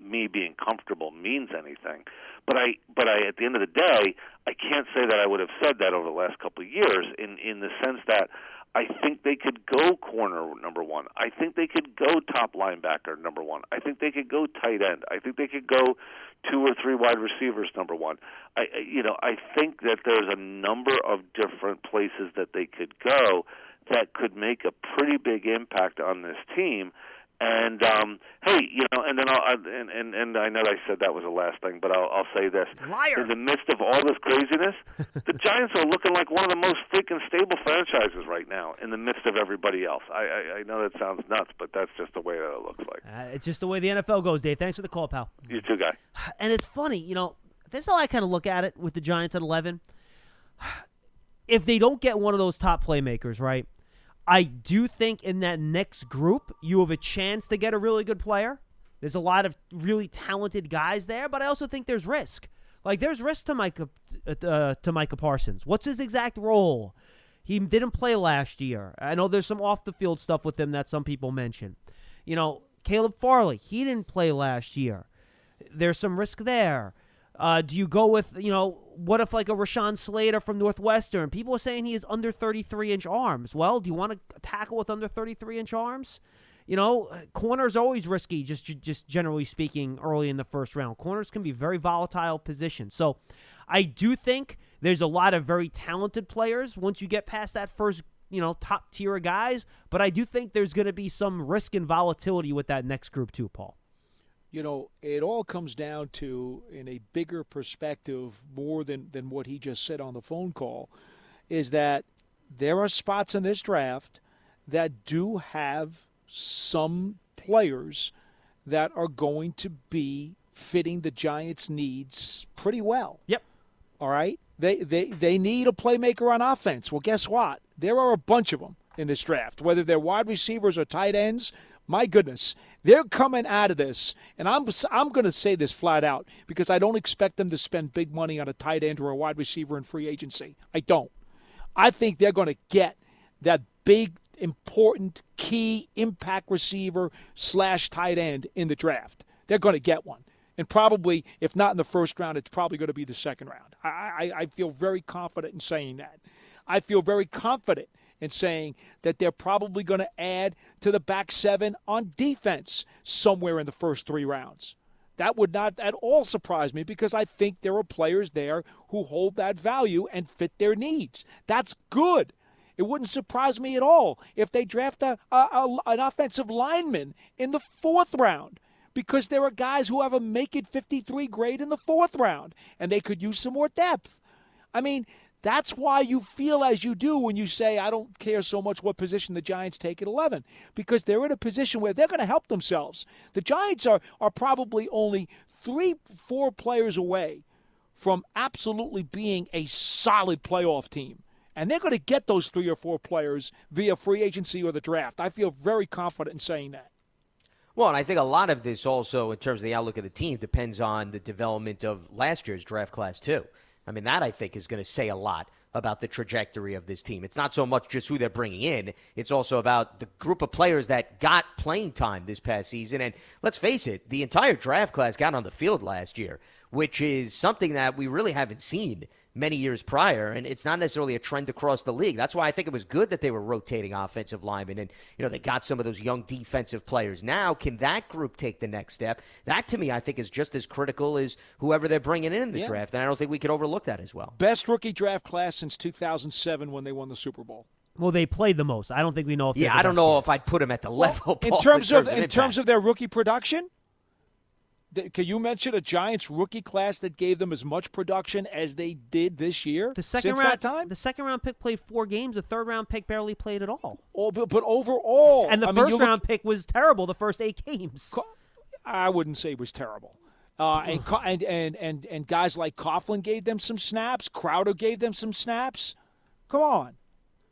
me being comfortable means anything, but I but I at the end of the day, I can't say that I would have said that over the last couple of years in in the sense that I think they could go corner number one. I think they could go top linebacker number one. I think they could go tight end. I think they could go two or three wide receivers number one. I you know I think that there's a number of different places that they could go that could make a pretty big impact on this team. And um, hey, you know, and then I'll, and, and and I know I said that was the last thing, but I'll, I'll say this: Liar. in the midst of all this craziness, [LAUGHS] the Giants are looking like one of the most freaking stable franchises right now. In the midst of everybody else, I I, I know that sounds nuts, but that's just the way that it looks like. Uh, it's just the way the NFL goes, Dave. Thanks for the call, pal. You too, guy. [SIGHS] And it's funny, you know, this is how I kind of look at it with the Giants at 11. [SIGHS] If they don't get one of those top playmakers, right, I do think in that next group, you have a chance to get a really good player. There's a lot of really talented guys there, but I also think there's risk. Like there's risk to Micah uh, to Micah Parsons. What's his exact role? He didn't play last year. I know there's some off the field stuff with him that some people mention. You know, Caleb Farley, he didn't play last year. There's some risk there. Uh, do you go with, you know, what if like a Rashawn Slater from Northwestern? People are saying he has under 33 inch arms. Well, do you want to tackle with under 33 inch arms? You know, corners always risky. Just just generally speaking, early in the first round, corners can be very volatile positions. So, I do think there's a lot of very talented players once you get past that first, you know, top tier guys. But I do think there's going to be some risk and volatility with that next group too, Paul you know, it all comes down to, in a bigger perspective, more than, than what he just said on the phone call, is that there are spots in this draft that do have some players that are going to be fitting the Giants' needs pretty well. Yep. All right? They, they, they need a playmaker on offense. Well, guess what? There are a bunch of them in this draft, whether they're wide receivers or tight ends my goodness, they're coming out of this, and I'm I'm going to say this flat out because I don't expect them to spend big money on a tight end or a wide receiver in free agency. I don't. I think they're going to get that big, important, key impact receiver slash tight end in the draft. They're going to get one. And probably, if not in the first round, it's probably going to be the second round. I, I, I feel very confident in saying that. I feel very confident and saying that they're probably going to add to the back seven on defense somewhere in the first three rounds. That would not at all surprise me because I think there are players there who hold that value and fit their needs. That's good. It wouldn't surprise me at all if they draft a, a, a, an offensive lineman in the fourth round because there are guys who have a make it 53 grade in the fourth round and they could use some more depth. I mean, that's why you feel as you do when you say, I don't care so much what position the Giants take at 11, because they're in a position where they're going to help themselves. The Giants are, are probably only three, four players away from absolutely being a solid playoff team. And they're going to get those three or four players via free agency or the draft. I feel very confident in saying that. Well, and I think a lot of this also, in terms of the outlook of the team, depends on the development of last year's draft class, too. I mean, that I think is going to say a lot about the trajectory of this team. It's not so much just who they're bringing in, it's also about the group of players that got playing time this past season. And let's face it, the entire draft class got on the field last year, which is something that we really haven't seen many years prior, and it's not necessarily a trend across the league. That's why I think it was good that they were rotating offensive linemen, and you know they got some of those young defensive players. Now, can that group take the next step? That to me, I think, is just as critical as whoever they're bringing in, in the yeah. draft, and I don't think we could overlook that as well. Best rookie draft class since 2007 when they won the Super Bowl. Well, they played the most. I don't think we know if. Yeah, I don't know if I'd put them at the [LAUGHS] level. in, terms in terms of, of in terms of their rookie production, can you mention a Giants rookie class that gave them as much production as they did this year? The second since round, that time, the second round pick played four games. The third round pick barely played at all. Oh, but, but overall, and the I first mean, round look, pick was terrible. The first eight games. I wouldn't say it was terrible. Uh, and, and and and and guys like Coughlin gave them some snaps. Crowder gave them some snaps. Come on,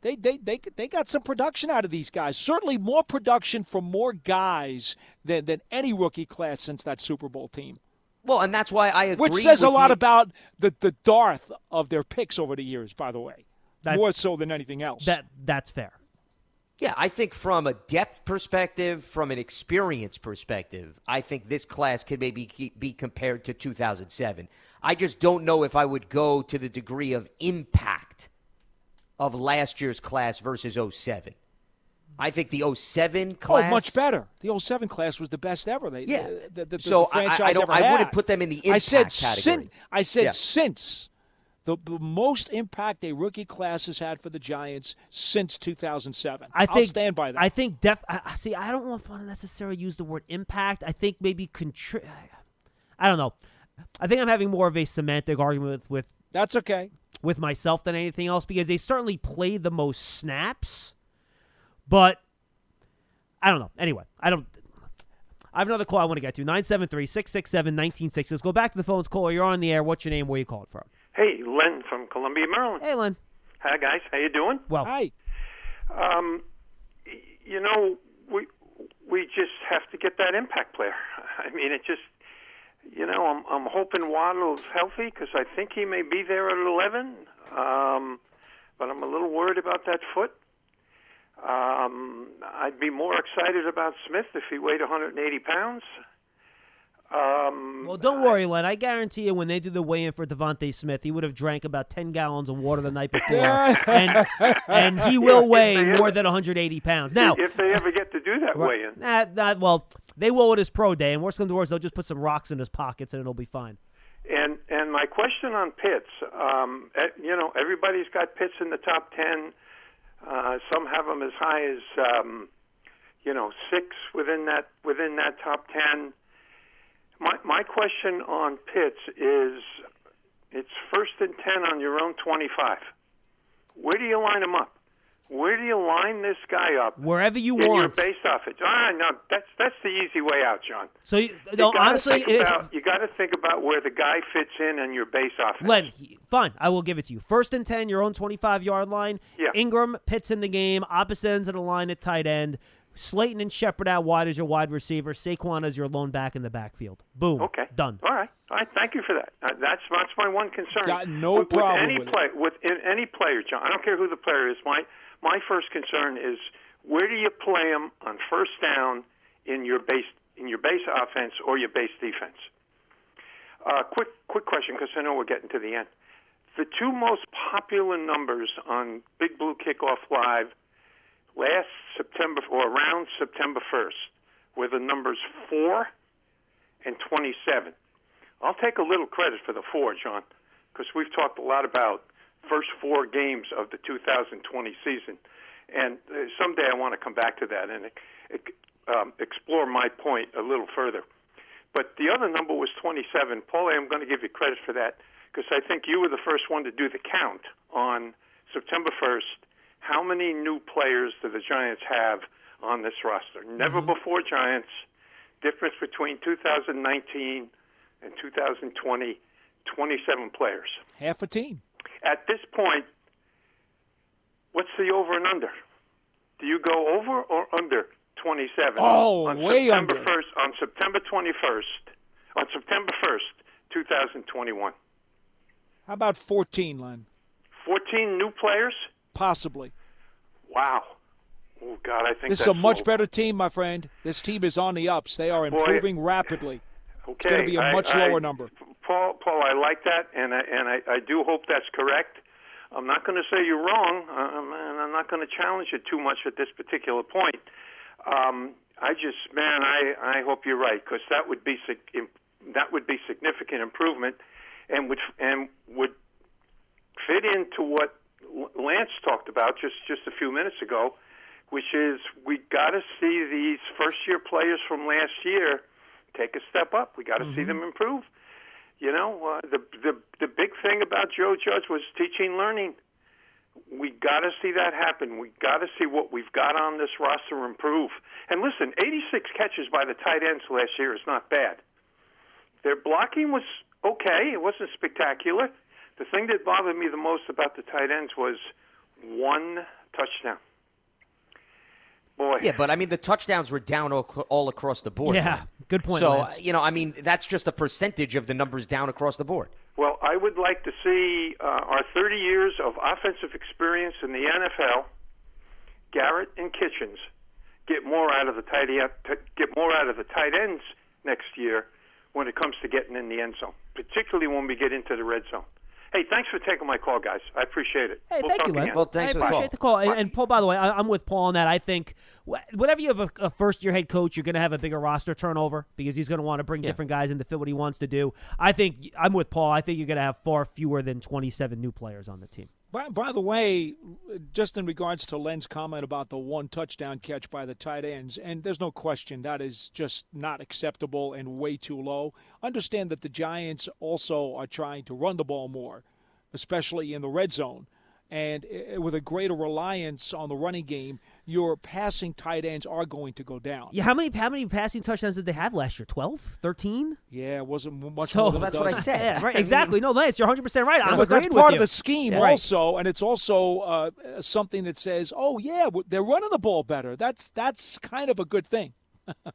they, they, they, they got some production out of these guys. Certainly more production from more guys than, than any rookie class since that Super Bowl team. Well, and that's why I agree. Which says a lot you. about the, the Darth of their picks over the years, by the way. That, more so than anything else. That That's fair. Yeah, I think from a depth perspective, from an experience perspective, I think this class could maybe be compared to 2007. I just don't know if I would go to the degree of impact of last year's class versus 07. I think the 07 class. Oh, much better. The 07 class was the best ever. They, yeah. The, the, the, so I, I, don't. I wouldn't put them in the impact I said category. Sin, I said yeah. since the, the most impact a rookie class has had for the Giants since 2007. I think I'll stand by that. I think def. I, I- see, I don't want to necessarily use the word impact. I think maybe contri- I don't know. I think I'm having more of a semantic argument with with That's okay. with myself than anything else because they certainly played the most snaps, but I don't know. Anyway, I don't. I have another call I want to get to 973 667 1960. Let's go back to the phones. Caller, you're on the air. What's your name? Where you called from? Hey, Len from Columbia, Maryland. Hey, Len. Hi, guys. How you doing? Well, Hi. Um, you know, we we just have to get that impact player. [LAUGHS] I mean, it just, you know, I'm I'm hoping Waddle's healthy because I think he may be there at 11. Um, but I'm a little worried about that foot. Um, I'd be more excited about Smith if he weighed 180 pounds. Um, Well, don't worry, Len. I guarantee you, when they do the weigh-in for DeVonta Smith, he would have drank about ten gallons of water the night before, and and he [LAUGHS] will weigh more than 180 pounds. Now, if they ever get to do that weigh-in. Nah, nah, well, they will at his pro day, and worst comes to worst, they'll just put some rocks in his pockets, and it'll be fine. And and my question on Pitts, um, eh, you know, everybody's got Pitts in the top ten. Uh, some have them as high as um, you know six within that within that top ten. My my question on Pitts is, it's first and ten on your own twenty-five. Where do you line him up? Where do you line this guy up? Wherever you want. in your want. base offense. Ah, no, that's that's the easy way out, John. So, you, You no, honestly, about, you got to think about where the guy fits in and your base offense. Len, fine, I will give it to you. First and ten, your own 25 yard line. Yeah. Engram, Pitts in the game, opposite ends of the line at tight end. Slayton and Shepard out wide as your wide receiver. Saquon as your lone back in the backfield. Boom. Okay. Done. All right. All right. Thank you for that. Uh, that's that's my one concern. Got no with, problem with any with it. play, with in any player, John. I don't care who the player is. My my first concern is where do you play him on first down in your base in your base offense or your base defense? Uh, quick quick question because I know we're getting to the end. The two most popular numbers on Big Blue Kickoff Live last September or around September 1st were the numbers 4 and 27. I'll take a little credit for the 4, John, because we've talked a lot about first four games of the 2020 season. And uh, someday I want to come back to that and um, explore my point a little further. But the other number was 27. Paulie, I'm going to give you credit for that because I think you were the first one to do the count on September 1st. How many new players do the Giants have on this roster? Never mm-hmm. before Giants. Difference between 2019 and 2020, 27 players. Half a team. At this point, what's the over and under? Do you go over or under 27? Oh, on way September under. 1st, on September 21st, on September 1st, 2021. How about 14, Len? 14 new players? Possibly. Wow. Oh, God, I think This is a much better team, my friend. This team is on the ups. They are Boy. improving rapidly. Okay. It's going to be a much I- lower number. Paul, Paul, I like that, and I, and I, I do hope that's correct. I'm not going to say you're wrong, um, and I'm not going to challenge it too much at this particular point. Um, I just, man, I, I hope you're right because that would be that would be significant improvement, and would and would fit into what Lance talked about just just a few minutes ago, which is we got to see these first year players from last year take a step up. We got to see them improve. You know, uh, the the the big thing about Joe Judge was teaching learning. We got to see that happen. We got to see what we've got on this roster improve. And listen, 86 catches by the tight ends last year is not bad. Their blocking was okay. It wasn't spectacular. The thing that bothered me the most about the tight ends was one touchdown. Boy, Yeah, but I mean, the touchdowns were down all, all across the board. Yeah, good point, So, Lance. you know, I mean, that's just a percentage of the numbers down across the board. Well, I would like to see uh, our 30 years of offensive experience in the NFL, Garrett and Kitchens, get more out of the tight end, get more out of the tight ends next year when it comes to getting in the end zone, particularly when we get into the red zone. Hey, thanks for taking my call, guys. I appreciate it. Hey, we'll thank you, Len. again. Well, thanks I for the appreciate call. the call. And, and Paul, by the way, I, I'm with Paul on that. I think wh- whenever you have a, a first year head coach, you're going to have a bigger roster turnover because he's going to want to bring Yeah. different guys in to fit what he wants to do. I think I'm with Paul. I think you're going to have far fewer than 27 new players on the team. By, by the way, just in regards to Len's comment about the one touchdown catch by the tight ends, and there's no question that is just not acceptable and way too low. Understand that the Giants also are trying to run the ball more, especially in the red zone. And eh, with a greater reliance on the running game, your passing tight ends are going to go down. Yeah, how many how many passing touchdowns did they have last year? 12, 13? Yeah, it wasn't much So more than that's what I said. Yeah, right. Exactly. No, Lance, you're 100 percent right. I'm but that's part with of the scheme Yeah. Right. also, and it's also uh, something that says, "Oh yeah, they're running the ball better." That's that's kind of a good thing. [LAUGHS]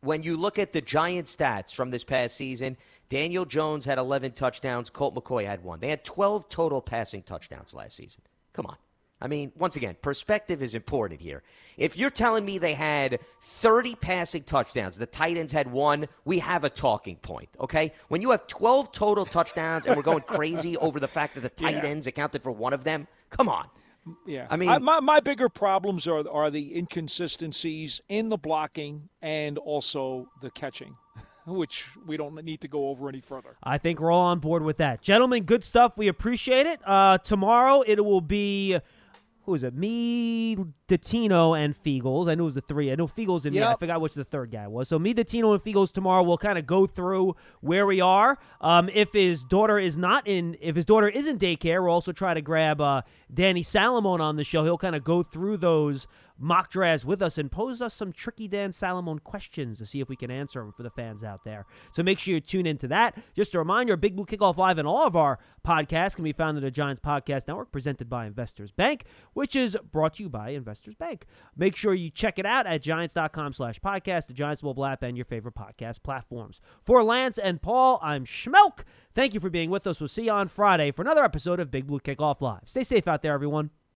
when you look at the Giant stats from this past season, Daniel Jones had 11 touchdowns, Colt McCoy had one. They had 12 total passing touchdowns last season. Come on. I mean, once again, perspective is important here. If you're telling me they had 30 passing touchdowns, the Titans had one, we have a talking point, okay? When you have 12 total touchdowns and we're going [LAUGHS] crazy over the fact that the tight Yeah. ends accounted for one of them, come on. Yeah, I mean- my my bigger problems are are the inconsistencies in the blocking and also the catching, which we don't need to go over any further. I think we're all on board with that. Gentlemen, good stuff. We appreciate it. Uh, tomorrow it will be who is it? Me, Dottino, and Feagles. I knew it was the three. I know Feagles and me. I forgot which the third guy was. So me, Dottino, and Feagles tomorrow. We'll kind of go through where we are. Um, if his daughter is not in, if his daughter is in daycare, we'll also try to grab uh, Danny Salomone on the show. He'll kind of go through those mock drafts with us and pose us some tricky Dan Salomone questions to see if we can answer them for the fans out there. So make sure you tune into that. Just a reminder, Big Blue Kickoff Live and all of our podcasts can be found at the Giants Podcast Network, presented by Investors Bank, which is brought to you by Investors Bank. Make sure you check it out at giants.com slash podcast, the Giants mobile app, and your favorite podcast platforms. For Lance and Paul, I'm Schmeelk. Thank you for being with us. We'll see you on Friday for another episode of Big Blue Kickoff Live. Stay safe out there, everyone.